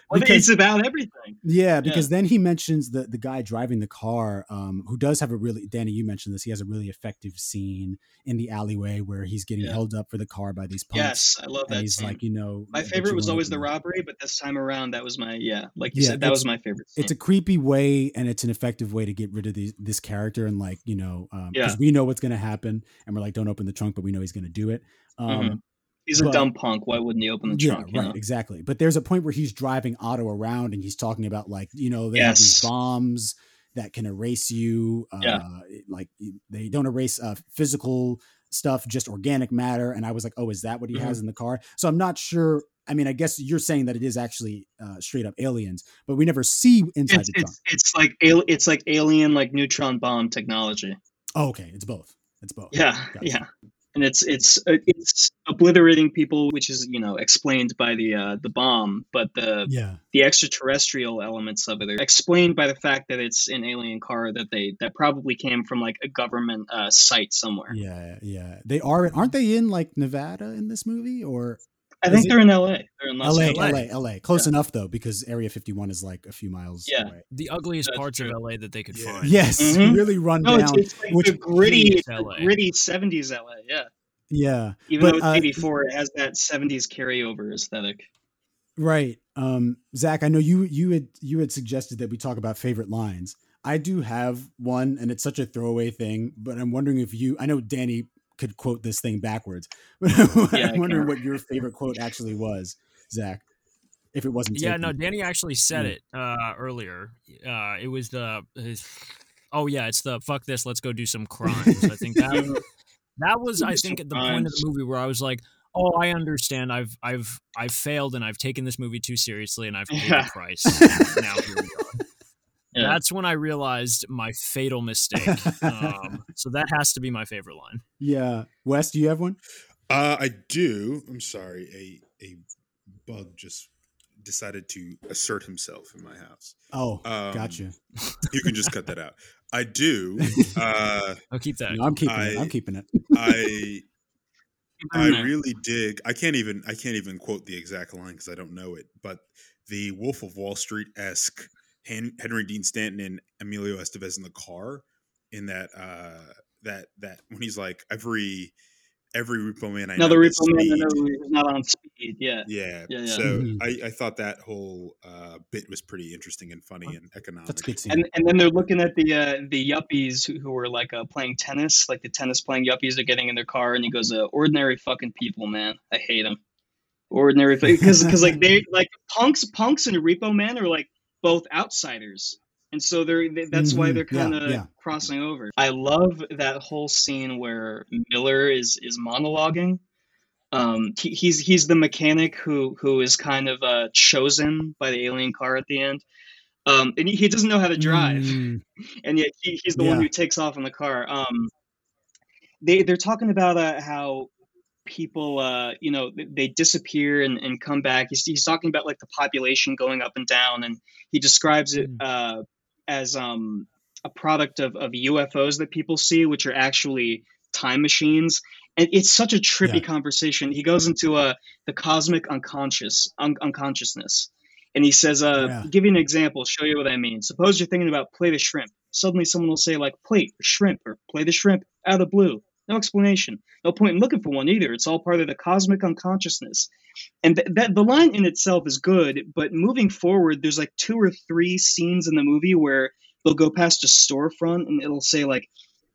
S8: Well,
S7: because-
S8: it's about everything.
S7: yeah, because then he mentions the the guy driving the car, um, who does have a really Danny. You mentioned this. He has a really effective scene in the alleyway where he's getting
S8: Yeah.
S7: held up for the car by these punks.
S8: Yes, I love that
S7: he's
S8: scene.
S7: like, you know,
S8: my favorite was always the robbery, but this time around, that was my yeah, like you
S7: Yeah,
S8: said, that was my favorite. Scene.
S7: It's a creepy way, and it's an effective way to get rid of these, this character, and like you know, because
S8: Yeah.
S7: we know what's going to happen, and we're like, don't open the trunk, but we know he's going to do it. Um,
S8: Mhm. He's a dumb punk. Why wouldn't he open the
S7: Yeah,
S8: trunk?
S7: right,
S8: know?
S7: exactly. But there's a point where he's driving Otto around and he's talking about like, you know, they have these bombs that can erase you. Uh,
S8: Yeah.
S7: Like they don't erase uh, physical stuff, just organic matter. And I was like, oh, is that what he
S8: Mm-hmm.
S7: has in the car? So I'm not sure. I mean, I guess you're saying that it is actually uh, straight up aliens, but we never see inside
S8: It's,
S7: the trunk.
S8: it's it's like it's like alien like neutron bomb technology.
S7: Oh, okay, it's both. It's both.
S8: Yeah,
S7: Gotcha.
S8: yeah. And it's it's uh, it's obliterating people, which is you know explained by the uh, the bomb, but the
S7: Yeah.
S8: the extraterrestrial elements of it are explained by the fact that it's an alien car that they that probably came from like a government uh, site somewhere.
S7: Yeah, yeah. They are aren't they in like Nevada in this movie or
S8: I think
S7: it-
S8: they're in L.A. They're in Las
S7: LA,
S8: Vegas.
S7: LA, LA. Close enough though, because Area 51 is like a few miles
S8: Yeah.
S7: away.
S9: The ugliest
S8: That's
S9: parts
S8: true.
S9: of LA that they could
S10: Yeah.
S9: find.
S7: Yes,
S8: Mhm.
S7: really run
S8: No, it's,
S7: down.
S8: it's like
S7: which
S8: the gritty,
S9: hates
S8: it's the gritty '70s LA. Yeah,
S7: Yeah,
S8: even
S7: But,
S8: though it's
S7: uh,
S8: '84, it has that '70s carryover aesthetic.
S7: right. Um, Zach, I know you you had you had suggested that we talk about favorite lines. I do have one, and it's such a throwaway thing, but I'm wondering if you. I know Danny could quote this thing backwards, but
S8: Yeah, I
S7: I'm wondering what your favorite quote actually was, Zach. If it wasn't,
S9: Yeah,
S7: taken.
S9: no, Danny actually said
S7: Yeah.
S9: it uh, earlier. Uh, it was the. his- oh yeah, it's the fuck this. Let's go do some crimes. I think that that was. I think at the point of the movie where I was like, oh, I understand. I've I've I've failed and I've taken this movie too seriously and I've paid
S8: Yeah.
S9: the price. Now here we are.
S8: Yeah.
S9: That's when I realized my fatal mistake. Um, so that has to be my favorite line.
S7: yeah. Wes, do you have one?
S10: Uh, I do. I'm sorry. A a bug just decided to assert himself in my house.
S7: Oh,
S10: Um,
S7: gotcha.
S10: You can just cut that out. I do. Uh,
S9: I'll keep that.
S7: No, I'm keeping it.
S10: I-
S7: I'm keeping it.
S10: I I really dig. I can't even. I can't even quote the exact line because I don't know it. But the Wolf of Wall Street esque Harry Dean Stanton and Emilio Estevez in the car in that uh that that when he's like every every repo man I
S8: Another
S10: know
S8: Repo Man,
S10: speed."
S8: another is not on speed. Yeah.
S10: Yeah.
S8: Yeah, yeah.
S10: So
S7: Mhm.
S10: I, I thought that whole uh, bit was pretty interesting and funny and economic.
S7: That's a good scene.
S8: And and then they're looking at the uh, the yuppies who, who were like uh, playing tennis, like the tennis playing yuppies are getting in their car, and he goes, uh, "Ordinary fucking people, man. I hate them. Ordinary because because like they like punks punks and Repo Man are like both outsiders, and so they're they, that's why
S7: Mhm.
S8: they're kind of
S7: yeah.
S8: crossing over. I love that whole scene where Miller is is monologuing. Um, he, he's he's the mechanic who who is kind of uh, chosen by the alien car at the end. Um, and he, he doesn't know how to drive,
S7: Mm,
S8: and yet he, he's the one who takes off in the car. Um, they they're talking about uh, how people uh, you know they disappear and, and come back. He's, he's talking about like the population going up and down, and he describes it uh, as um, a product of, of UFOs that people see, which are actually time machines. And it's such a trippy
S7: Yeah.
S8: conversation. He goes into uh, the cosmic unconscious un- unconsciousness. And he says, uh,
S7: Yeah.
S8: give you an example, show you what I mean. Suppose you're thinking about plate of shrimp. Suddenly someone will say like plate or shrimp or plate the shrimp out of the blue. No explanation. No point in looking for one either. It's all part of the cosmic unconsciousness. And th- that the line in itself is good, but moving forward, there's like two or three scenes in the movie where they'll go past a storefront and it'll say like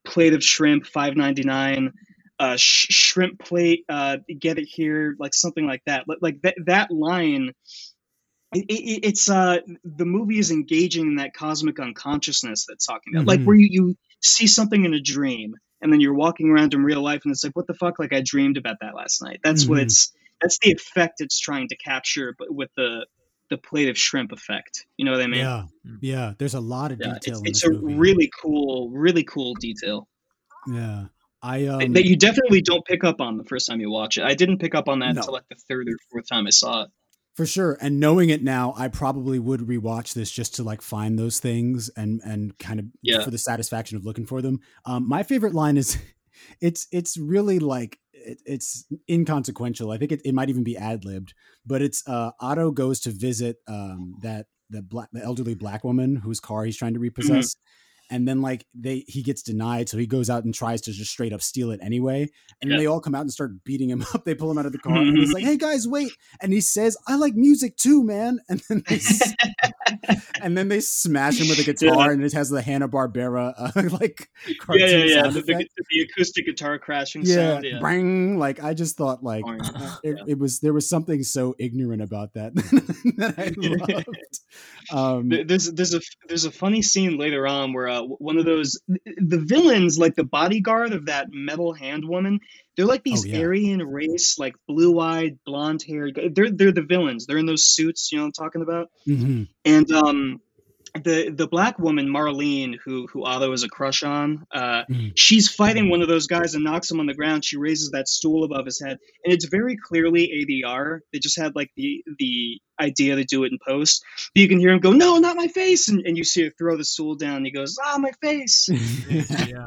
S8: plate of shrimp, five ninety nine, uh, sh- shrimp plate, uh, get it here, like something like that. Like- Like that that line. It, it, it's uh the movie is engaging in that cosmic unconsciousness that's talking about, like
S7: Mhm.
S8: where you, you see something in a dream and then you're walking around in real life and it's like what the fuck like I dreamed about that last night. That's what
S7: Mhm.
S8: it's that's the effect it's trying to capture, but with the the plate of shrimp effect. You know what I mean?
S7: yeah, yeah. There's a lot of
S8: Yeah,
S7: detail
S8: it's,
S7: in
S8: it's a
S7: movie.
S8: really cool, really cool detail
S7: yeah. I um,
S8: that- that you definitely don't pick up on the first time you watch it. I didn't pick up on that
S7: No.
S8: until like the third or fourth time I saw it.
S7: For sure. And knowing it now, I probably would rewatch this just to like find those things and and kind of
S8: Yeah.
S7: for the satisfaction of looking for them. Um, my favorite line is it's it's really like it, it's inconsequential. I think it, it might even be ad libbed, but it's uh, Otto goes to visit um, that the black the elderly black woman whose car he's trying to repossess. And then like they he gets denied, so he goes out and tries to just straight up steal it anyway. And
S8: Yeah.
S7: they all come out and start beating him up. They pull him out of the car, and he's like, "Hey guys, wait!" And he says, "I like music too, man." And then they and then they smash him with a guitar,
S8: Yeah.
S7: and it has the Hanna Barbera uh, like
S8: yeah, yeah, yeah. The, the, the acoustic guitar crashing
S7: yeah,
S8: sound. Yeah.
S7: bang! Like I just thought, like
S8: Boing.
S7: it, it was there was something so ignorant about that that I loved. Um,
S8: There's there's a there's a funny scene later on where uh, one of those the villains like the bodyguard of that metal hand woman they're like these
S7: Oh, yeah.
S8: Aryan race like blue eyed blonde haired they're they're the villains they're in those suits you know what I'm talking about
S7: mhm.
S8: and um the the black woman Marlene who who Otto is a crush on uh
S7: Mhm.
S8: she's fighting one of those guys and knocks him on the ground. She raises that stool above his head. And it's very clearly ADR they just had like the the idea to do it in post. But you can hear him go no not my face. And, and you see her throw the stool down. And he goes ah my face.
S9: Yeah.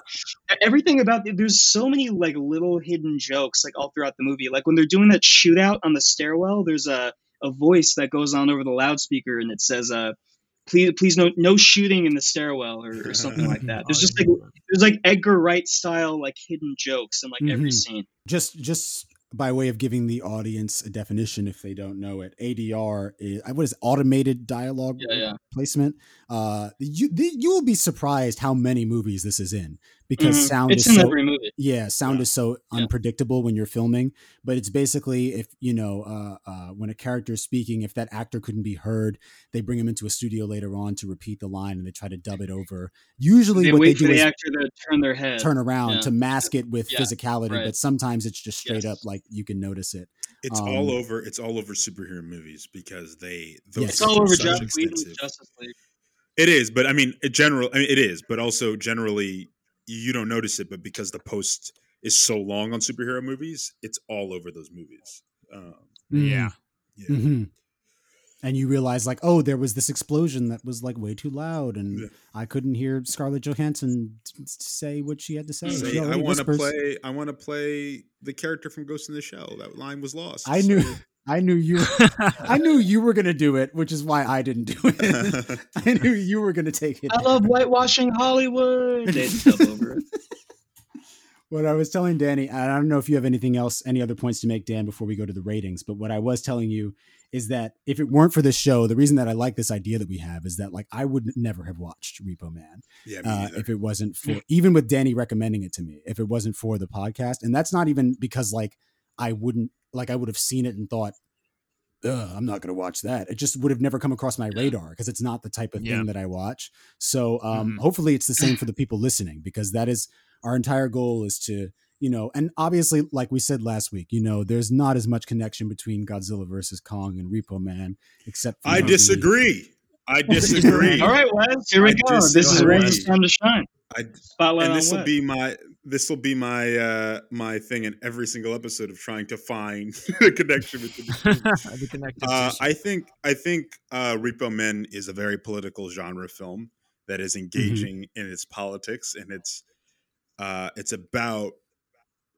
S8: everything about there's so many like little hidden jokes like all throughout the movie. Like when they're doing that shootout on the stairwell there's a a voice that goes on over the loudspeaker and it says uh please please no no shooting in the stairwell or, or something like that there's just like there's like edgar wright style like hidden jokes in like every
S7: Mhm.
S8: scene
S7: just just by way of giving the audience a definition if they don't know it adr is what is it, automated dialogue
S8: Yeah, yeah.
S7: Placement uh you the, you will be surprised how many movies this is in because
S8: Mhm.
S7: sound
S8: it's
S7: is so yeah sound
S10: Yeah.
S7: is so
S8: Yeah.
S7: unpredictable when you're filming but it's basically if you know uh, uh, when a character is speaking if that actor couldn't be heard they bring him into a studio later on to repeat the line and they try to dub it over usually
S8: they
S7: what
S8: wait
S7: they
S8: for
S7: do
S8: the
S7: is
S8: actor to turn their head
S7: turn around
S8: Yeah.
S7: to mask it with
S8: Yeah,
S7: physicality
S8: right.
S7: but sometimes it's just straight
S8: Yes.
S7: up like you can notice it
S10: It's
S7: Um,
S10: all over. It's all over superhero movies because they. Those
S7: Yes.
S8: it's all over
S10: such
S8: Joss Whedon's Justice League
S10: It is, but I mean, it general. I mean, it is, but also generally, you don't notice it. But because the post is so long on superhero movies, it's all over those movies. Um,
S9: Yeah.
S10: yeah.
S7: hmm and you realize like oh there was this explosion that was like way too loud and
S10: Yeah.
S7: i couldn't hear scarlett johansson t- t- say what she had to say
S10: Say, I want to play. I want to play the character from Ghost in the Shell. That line was lost.
S7: i knew i knew you i knew you were gonna do it which is why i didn't do it i knew you were gonna take it
S8: i love whitewashing hollywood they dub over it
S7: what I was telling Danny, I don't know if you have anything else, any other points to make, Dan, before we go to the ratings, but what I was telling you is that if it weren't for this show, the reason that I like this idea that we have is that like I would never have watched Repo Man
S10: yeah,
S7: uh, if it wasn't for even with Danny recommending it to me, if it wasn't for the podcast, and that's not even because like I wouldn't like I would have seen it and thought. Ugh, I'm not going to watch that. It just would have never come across my radar because it's not the type of
S9: Yeah.
S7: thing that I watch. So, um,
S9: Mhm.
S7: hopefully, it's the same for the people listening because that is our entire goal is to you know and obviously like we said last week you know there's not as much connection between godzilla versus kong and repo man except for
S10: I
S7: maybe-
S10: disagree. I disagree.
S8: all right wes here we
S10: I
S8: go this is
S10: disagree.
S8: Wes's time to shine
S10: I,
S8: spotlight
S10: and this will be my this will be my uh my thing in every single episode of trying to find the connection between the two. Uh. I think I think uh, Repo Men is a very political genre film that is engaging in its politics and it's uh, it's about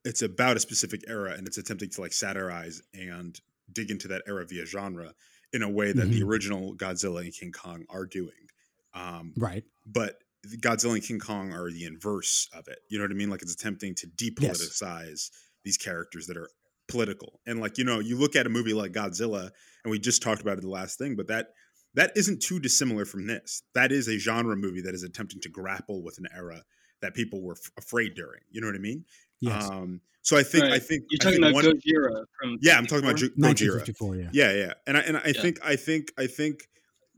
S10: it's about a specific era and it's attempting to like satirize and dig into that era via genre in a way that the
S7: Mhm.
S10: original Godzilla and King Kong are doing. Um,
S7: right
S10: but Godzilla and King Kong are the inverse of it. You know what I mean? Like it's attempting to depoliticize these characters that are political. And like, you know, you look at a movie like Godzilla, and we just talked about it the last thing, but that that isn't too dissimilar from this. That is a genre movie that is attempting to grapple with an era that people were f- afraid during. You know what I mean?
S7: Yes
S10: Um, so I think I think
S8: you're talking
S10: think
S8: about
S10: one-
S8: Gojira from
S10: yeah, I'm talking about
S8: 54?
S10: Ju- Gojira.
S7: 1954 yeah
S10: Yeah, yeah, and I and I
S8: Yeah.
S10: think I think I think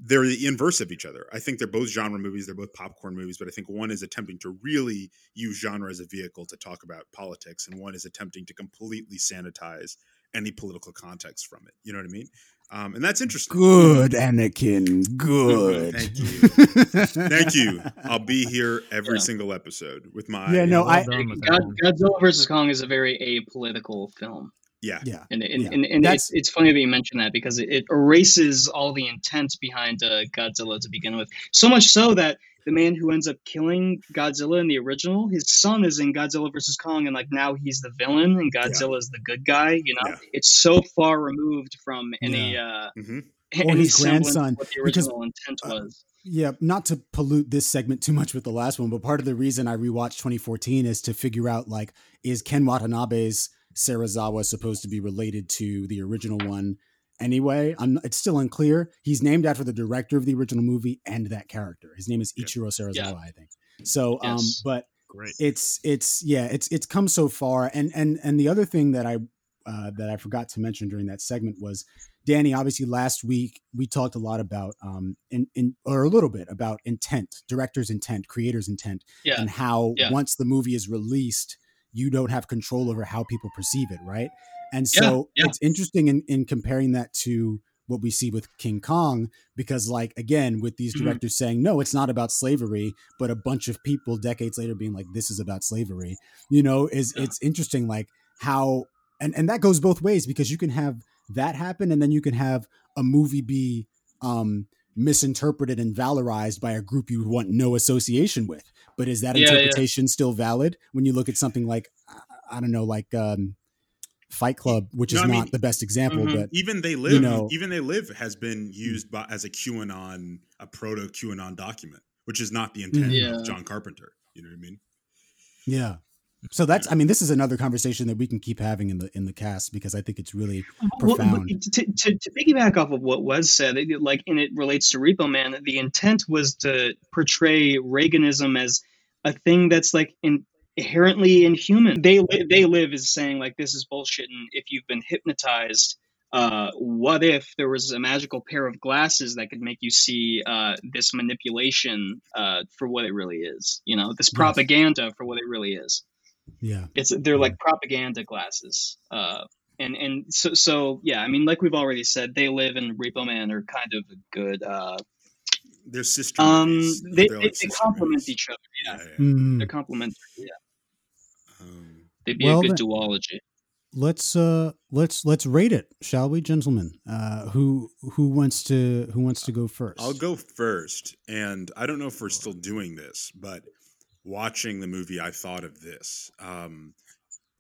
S10: they're the inverse of each other. I think they're both genre movies. They're both popcorn movies, but I think one is attempting to really use genre as a vehicle to talk about politics, and one is attempting to completely sanitize any political context from it. You know what I mean? Um, and that's interesting.
S7: good anakin good
S10: Thank you. Thank you. I'll be here every
S8: Yeah.
S10: single episode with my
S7: Yeah, no, I-
S9: done with that
S8: God. Godzilla versus Kong is a very apolitical film.
S10: yeah.
S7: yeah
S8: And, and,
S7: Yeah.
S8: and, and
S7: That's-
S8: it's, it's funny that you mention that because it, it erases all the intent behind uh, Godzilla to begin with. So much so that the man who ends up killing Godzilla in the original, his son is in Godzilla versus Kong, and like now he's the villain and Godzilla is the good guy. You know,
S10: Yeah.
S8: it's so far removed from any uh,
S10: hmm
S8: any
S7: his grandson,
S8: what the
S7: because-
S8: intent was.
S7: Yeah, not to pollute this segment too much with the last one, but part of the reason I rewatched 2014 is to figure out like, is Ken Watanabe's Serizawa supposed to be related to the original one anyway? I'm, it's still unclear. He's named after the director of the original movie and that character. His name is Ichiro Serizawa,
S12: Yeah.
S7: I think. So, um, but
S10: Great.
S7: it's it's yeah it's it's come so far and and and the other thing that i uh, that i forgot to mention during that segment was danny obviously last week we talked a lot about um in, in or a little bit about intent director's intent creator's intent
S12: Yeah.
S7: and how
S12: Yeah.
S7: once the movie is released you don't have control over how people perceive it right and so
S12: yeah.
S7: it's interesting in, in comparing that to what we see with King Kong, because like again, with these
S12: Mhm.
S7: directors saying, no, it's not about slavery, but a bunch of people decades later being like, this is about slavery, you know, is
S12: Yeah.
S7: it's interesting like how and, and that goes both ways because you can have that happen and then you can have a movie be um misinterpreted and valorized by a group you would want no association with. But is that
S12: Yeah, yeah.
S7: interpretation still valid when you look at something like I- I don't know, like um Fight Club, which
S10: No,
S7: is
S10: I mean-
S7: not the best example,
S12: Mhm.
S7: but
S10: even they live you
S7: know-
S10: even they live has been used by as a qanon a proto qanon document which is not the intent
S12: Yeah.
S10: of john carpenter you know what i mean
S7: Yeah. So that's I mean this is another conversation that we can keep having in the in the cast because I think it's really
S8: Well,
S7: profound.
S8: to, to, to piggyback off of what was said, it, like, and it relates to Repo Man, the intent was to portray Reaganism as a thing that's like in, inherently inhuman. They li- they live is saying like this is bullshit, and if you've been hypnotized, uh, what if there was a magical pair of glasses that could make you see uh, this manipulation uh, for what it really is? You know, this
S7: Yes.
S8: propaganda for what it really is
S7: yeah.
S8: it's they're like propaganda glasses uh and and so so yeah i mean like we've already said they live and repo man are kind of a good uh
S10: they're sister
S8: um they,
S10: They're like
S8: they complement each other yeah
S10: yeah, yeah.
S7: Mm.
S8: they're complementary yeah
S10: Um,
S8: they'd be
S7: Well,
S8: a good
S7: then-
S8: duology
S7: Let's uh let's let's rate it, shall we, gentlemen? Uh who who wants to who wants to go first?
S10: I'll go first, and I don't know if we're still doing this, but watching the movie, I thought of this. Um,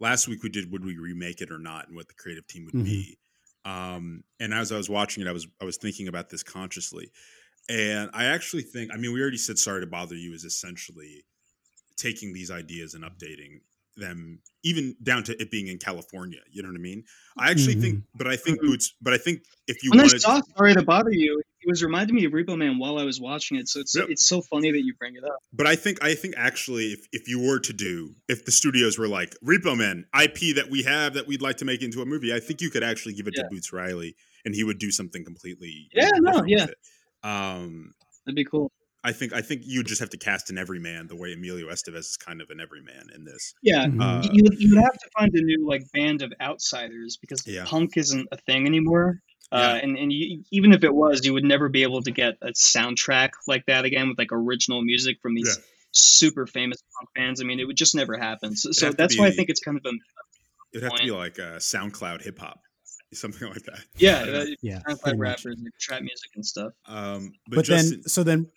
S10: last week we did would we remake it or not, and what the creative team would
S7: Mhm.
S10: be. Um, and as I was watching it, I was I was thinking about this consciously, and I actually think I mean we already said sorry to bother you is essentially taking these ideas and updating them even down to it being in California. You know what I mean? I actually think, but I think
S8: Mhm.
S10: Boots. But I think if you
S8: when i saw sorry to bother you it was reminding me of repo man while i was watching it so it's
S10: Yep.
S8: it's so funny that you bring it up
S10: But I think I think actually, if if you were to do, if the studios were like Repo Man IP that we have that we'd like to make into a movie, I think you could actually give it
S8: Yeah.
S10: to Boots Riley and he would do something completely
S8: Yeah, no, yeah.
S10: Um,
S8: that'd be cool
S10: I think I think you just have to cast an everyman the way Emilio Estevez is kind of an everyman in this.
S8: yeah
S7: Mhm.
S10: Uh,
S8: you, would- you would have to find a new like band of outsiders because
S10: Yeah.
S8: punk isn't a thing anymore. Uh,
S10: Yeah.
S8: and and you, even if it was, you would never be able to get a soundtrack like that again with like original music from these
S10: Yeah.
S8: super famous punk bands. I mean, it would just never happen. So, so
S10: have to
S8: that's why I think it's kind of a
S10: It'd have to be like uh, SoundCloud hip hop, something like that.
S8: yeah,
S10: I don't
S7: yeah.
S8: sounds like rappers like trap music and stuff.
S10: Um, but,
S7: But
S10: Justin,
S7: then so then
S8: Some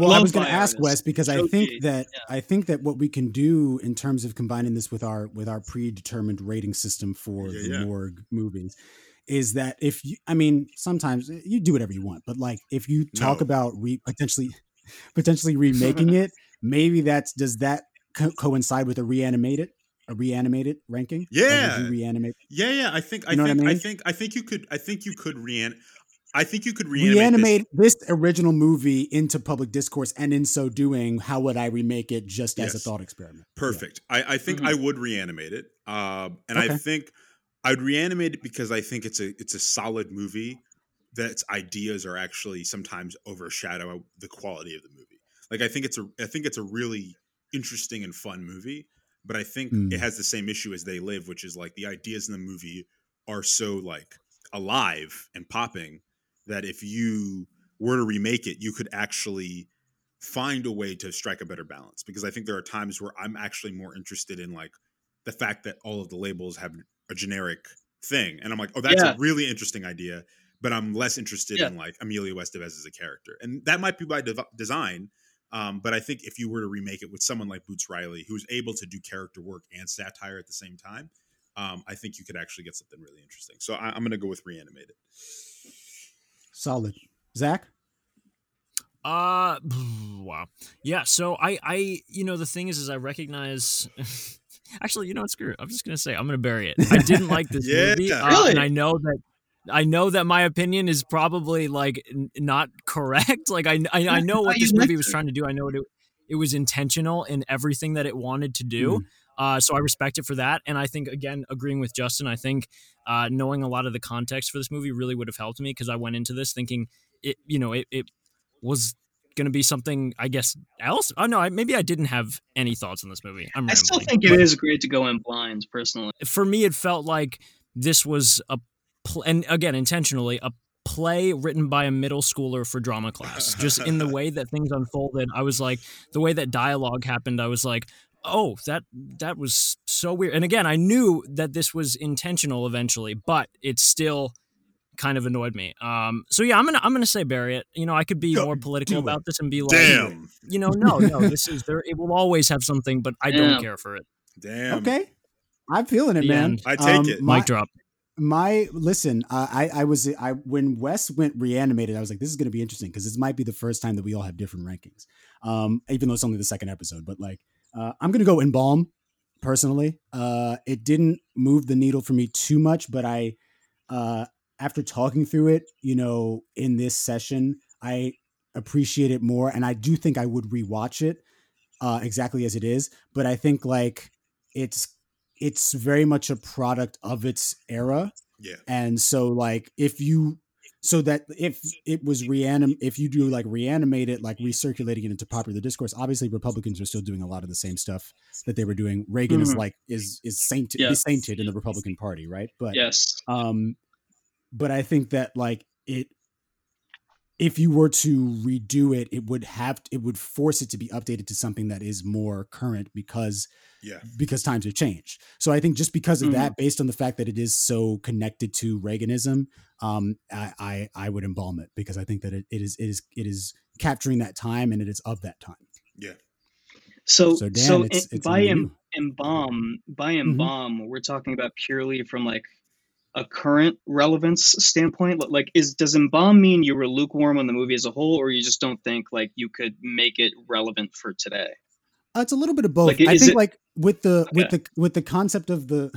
S7: well, I was going to ask. Wes because I
S8: Shoji,
S7: think that
S8: yeah.
S7: I think that what we can do in terms of combining this with our with our predetermined rating system for
S10: Yeah,
S7: the
S10: yeah.
S7: morgue movies is that if you I mean sometimes eh, you do whatever you want, but like if you talk
S10: No.
S7: about re, potentially potentially remaking it, maybe that's does that co- coincide with a reanimated a reanimated ranking?
S10: Yeah.
S7: reanimate
S10: yeah, yeah, I think I
S7: You know what I
S10: think I
S7: mean?
S10: think I think you could I think you could rean. I think you could reanimate,
S7: reanimate
S10: this.
S7: this. original movie into public discourse, and in so doing, how would I remake it just as a thought experiment?
S10: Perfect. I, I think
S8: Mhm.
S10: I would reanimate it, um, and I think I'd reanimate it because I think it's a it's a solid movie. That ideas are actually sometimes overshadow the quality of the movie. Like I think it's a I think it's a really interesting and fun movie, but I think
S7: Mm.
S10: it has the same issue as They Live, which is like the ideas in the movie are so like alive and popping that if you were to remake it, you could actually find a way to strike a better balance. Because I think there are times where I'm actually more interested in like the fact that all of the labels have a generic thing, and I'm like, oh, that's
S8: Yeah.
S10: a really interesting idea. But I'm less interested
S8: Yeah.
S10: in like Emilio Estevez as a character, and that might be by design. Um, but I think if you were to remake it with someone like Boots Riley, who's able to do character work and satire at the same time, um, I think you could actually get something really interesting. So I, I'm going to go with reanimated.
S7: Solid, Zach.
S9: Uh, wow. Yeah. So I, I, you know, the thing is, is I recognize. Actually, you know what? Screw it. I'm just gonna say I'm gonna bury it. I didn't like this
S10: Yeah.
S9: movie, uh,
S8: Really?
S9: and I know that. I know that my opinion is probably like n- not correct. Like I, I, I know what this movie was trying to do. I know it. It was intentional in everything that it wanted to do. Uh, so I respect it for that. And I think again, agreeing with Justin, I think uh, knowing a lot of the context for this movie really would have helped me because I went into this thinking it, you know, it, it was going to be something, I guess, else. Oh no, I, maybe I didn't have any thoughts on this movie. I'm
S8: I still think it is great to go in blind, personally.
S9: For me, it felt like this was a, pl- and again, intentionally a play written by a middle schooler for drama class. Just in the way that things unfolded, I was like, the way that dialogue happened, I was like, oh, that that was so weird. And again, I knew that this was intentional eventually, but it still kind of annoyed me. Um, so yeah, I'm gonna I'm gonna say bury it. You know, I could be
S10: Go-
S9: more political
S10: do it.
S9: about this and be like,
S10: Damn.
S9: you know, no, no, this is there. It will always have something, but I don't care for it.
S10: Damn.
S7: Okay, I'm feeling it,
S9: The
S7: man.
S9: end.
S10: I take
S7: Um,
S10: it.
S7: My,
S9: Mic drop.
S7: my listen, uh, I I was I when Wes went reanimated, I was like, this is going to be interesting because this might be the first time that we all have different rankings. Um, even though it's only the second episode, but like, uh, I'm going to go embalm personally. Uh, it didn't move the needle for me too much, but I, uh, after talking through it, you know, in this session, I appreciate it more, and I do think I would rewatch it uh, exactly as it is. But I think like it's it's very much a product of its era
S10: Yeah.
S7: and so like if you so that if it was reanim if you do like reanimate it like recirculating it into popular discourse obviously republicans are still doing a lot of the same stuff that they were doing reagan is
S8: Mhm.
S7: like is is sainted
S8: Yeah.
S7: is sainted in the republican party right but
S8: Yes.
S7: um but i think that like it if you were to redo it it would have it would force it to be updated to something that is more current because
S10: Yeah.
S7: because times have changed. So I think just because of
S8: Mhm.
S7: that, based on the fact that it is so connected to Reaganism, um, I, I I would embalm it because I think that it, it is it is it is capturing that time and it is of that time.
S10: Yeah.
S8: So,
S7: So,
S8: so,
S7: Dan, it's- it's
S8: by
S7: on
S8: em,
S7: you.
S8: embalm, by
S7: Mhm.
S8: embalm, we're talking about purely from like a current relevance standpoint. Like, is does embalm mean you were lukewarm on the movie as a whole, or you just don't think like you could make it relevant for today?
S7: Uh, it's a little bit of both.
S8: Like,
S7: I think
S8: it-
S7: like with the with the with the concept of the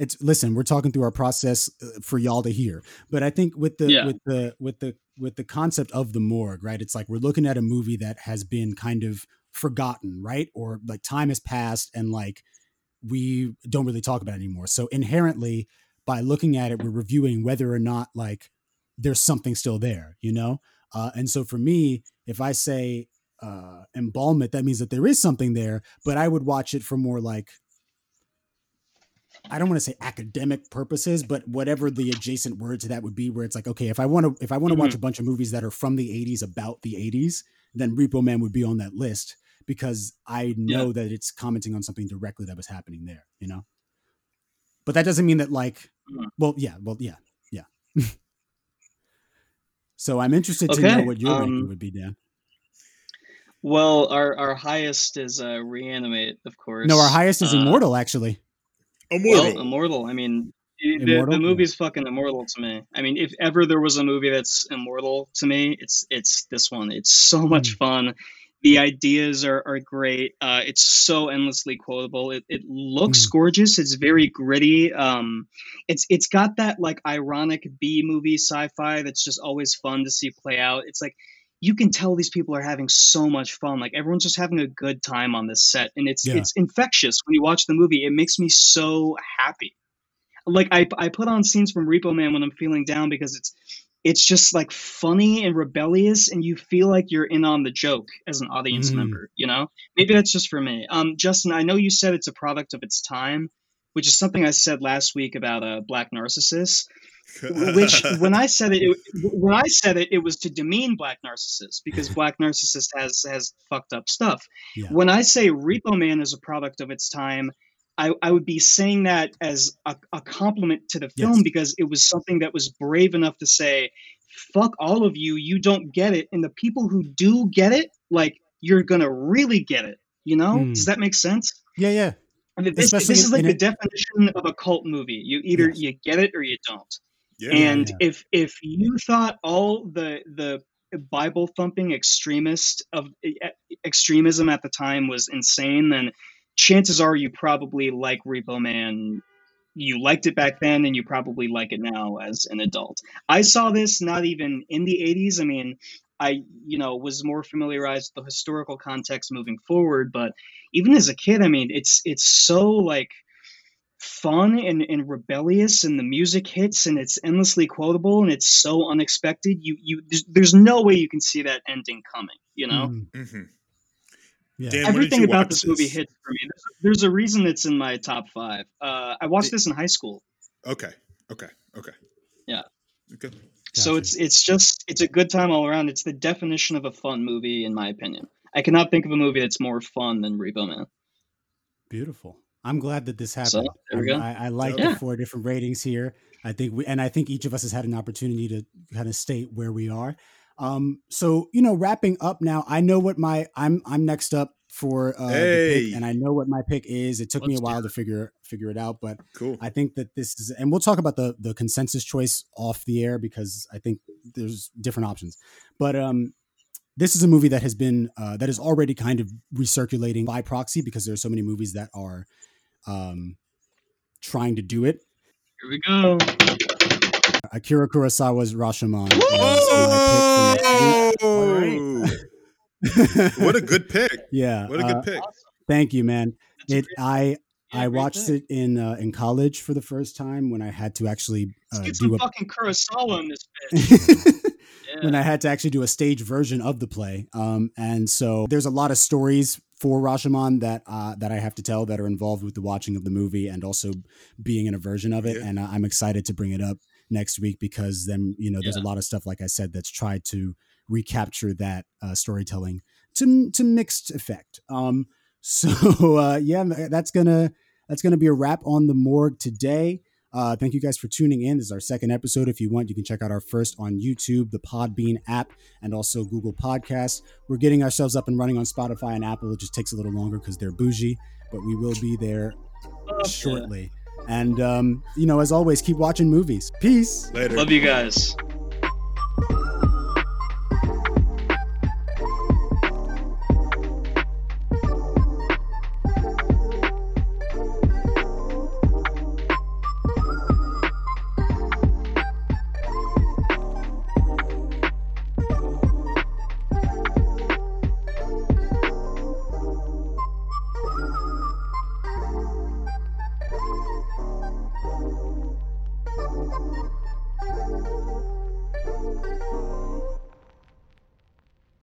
S7: it's listen, we're talking through our process uh, for y'all to hear. But I think with the
S8: Yeah.
S7: with the with the with the concept of the morgue, right? It's like we're looking at a movie that has been kind of forgotten, right? Or like time has passed and like we don't really talk about it anymore. So inherently by looking at it, we're reviewing whether or not like there's something still there, you know? Uh, and so for me, if I say uh, embalm it, that means that there is something there, but I would watch it for more like, I don't want to say academic purposes, but whatever the adjacent word to that would be, where it's like, okay, if I want to, if I want to watch a bunch of movies that are from the '80s about the '80s, then Repo Man would be on that list because I know that it's commenting on something directly that was happening there, you know. But that doesn't mean that, like. Well, yeah, well, yeah, yeah. so I'm interested to know what your ranking
S8: um,
S7: would be, Dan.
S8: Well, our our highest is uh, reanimate, of course.
S7: No, our highest is
S8: Uh,
S7: Immortal, actually.
S10: Immortal.
S8: Well, immortal. I mean, the, the movie's fucking immortal to me. I mean, if ever there was a movie that's immortal to me, it's it's this one. It's so much fun. The ideas are, are great. Uh, it's so endlessly quotable. It, it looks gorgeous. It's very gritty. Um, it's it's got that like ironic B movie sci-fi that's just always fun to see play out. It's like you can tell these people are having so much fun. Like everyone's just having a good time on this set, and it's
S7: Yeah.
S8: it's infectious when you watch the movie. It makes me so happy. Like I I put on scenes from Repo Man when I'm feeling down because it's it's just like funny and rebellious, and you feel like you're in on the joke as an audience
S7: Mm.
S8: member. You know, maybe that's just for me. Um, Justin, I know you said it's a product of its time, which is something I said last week about a uh, Black Narcissus which when I said it, it, when I said it, it was to demean black narcissists because Black Narcissus has has fucked up stuff.
S7: Yeah.
S8: When I say Repo Man is a product of its time, I, I would be saying that as a, a compliment to the film
S7: Yes.
S8: because it was something that was brave enough to say, "Fuck all of you, you don't get it," and the people who do get it, like you're gonna really get it. You know?
S7: Mm.
S8: Does that make sense?
S7: Yeah, yeah.
S8: I mean, this, this is like the
S7: a-
S8: definition of a cult movie. You either
S7: Yes.
S8: you get it or you don't
S10: yeah.
S8: and
S7: yeah.
S8: if if you thought all the the Bible thumping extremist of extremism at the time was insane, then chances are you probably like Repo Man. You liked it back then, and you probably like it now as an adult. I saw this not even in the '80s. I mean, I you know was more familiarized with the historical context moving forward, but even as a kid, I mean, it's it's so like fun and, and rebellious and the music hits and it's endlessly quotable and it's so unexpected you you there's, there's no way you can see that ending coming you know
S7: Mm,
S10: Mhm.
S7: Yeah.
S10: Dan,
S8: everything about
S10: watch
S8: this movie hits for me there's, there's a reason it's in my top five uh, i watched this in high school
S10: Okay. Okay. Okay.
S8: Yeah.
S10: Okay.
S8: so it's it's just it's a good time all around it's the definition of a fun movie in my opinion i cannot think of a movie that's more fun than repo man
S7: Beautiful. I'm glad that this happened.
S8: So, there we
S7: I'm-
S8: go.
S7: I, I like
S8: Yeah.
S7: the four different ratings here. I think we, and I think each of us has had an opportunity to kind of state where we are. Um, so you know, wrapping up now, I know what my I'm I'm next up for uh, the
S10: Hey.
S7: pick, and I know what my pick is. It took me a
S9: Let's do
S7: while to figure figure it out, but
S10: Cool.
S7: I think that this is, and we'll talk about the the consensus choice off the air because I think there's different options. But um, this is a movie that has been uh, that is already kind of recirculating by proxy because there are so many movies that are um, trying to do it.
S8: here we go
S7: Akira Kurosawa's Rashomon. is my pick for next week.
S10: what a good pick.
S7: yeah.
S10: What a good
S7: uh,
S10: pick.
S7: Thank you, man.
S8: That's
S7: It I
S8: yeah,
S7: I watched
S8: pick.
S7: it in uh, in college for the first time when I had to actually
S8: let's
S7: uh,
S8: get
S7: do
S8: some
S7: a
S8: fucking kurosawa in this bitch
S7: when
S8: yeah.
S7: I had to actually do a stage version of the play. Um, and so there's a lot of stories for Rashomon that uh, that I have to tell that are involved with the watching of the movie and also being in a version of it.
S10: Yeah.
S7: And I- I'm excited to bring it up next week because then you know there's a lot of stuff like I said that's tried to recapture that uh, storytelling to to mixed effect. Um, so uh, yeah, that's gonna that's gonna be a wrap on the morgue today. Uh, thank you guys for tuning in. This is our second episode. If you want, you can check out our first on YouTube, the Podbean app, and also Google Podcasts. We're getting ourselves up and running on Spotify and Apple. It just takes a little longer because they're bougie, but we will be there shortly. And, um, you know, as always, keep watching movies. Peace.
S10: Later.
S8: Love you guys.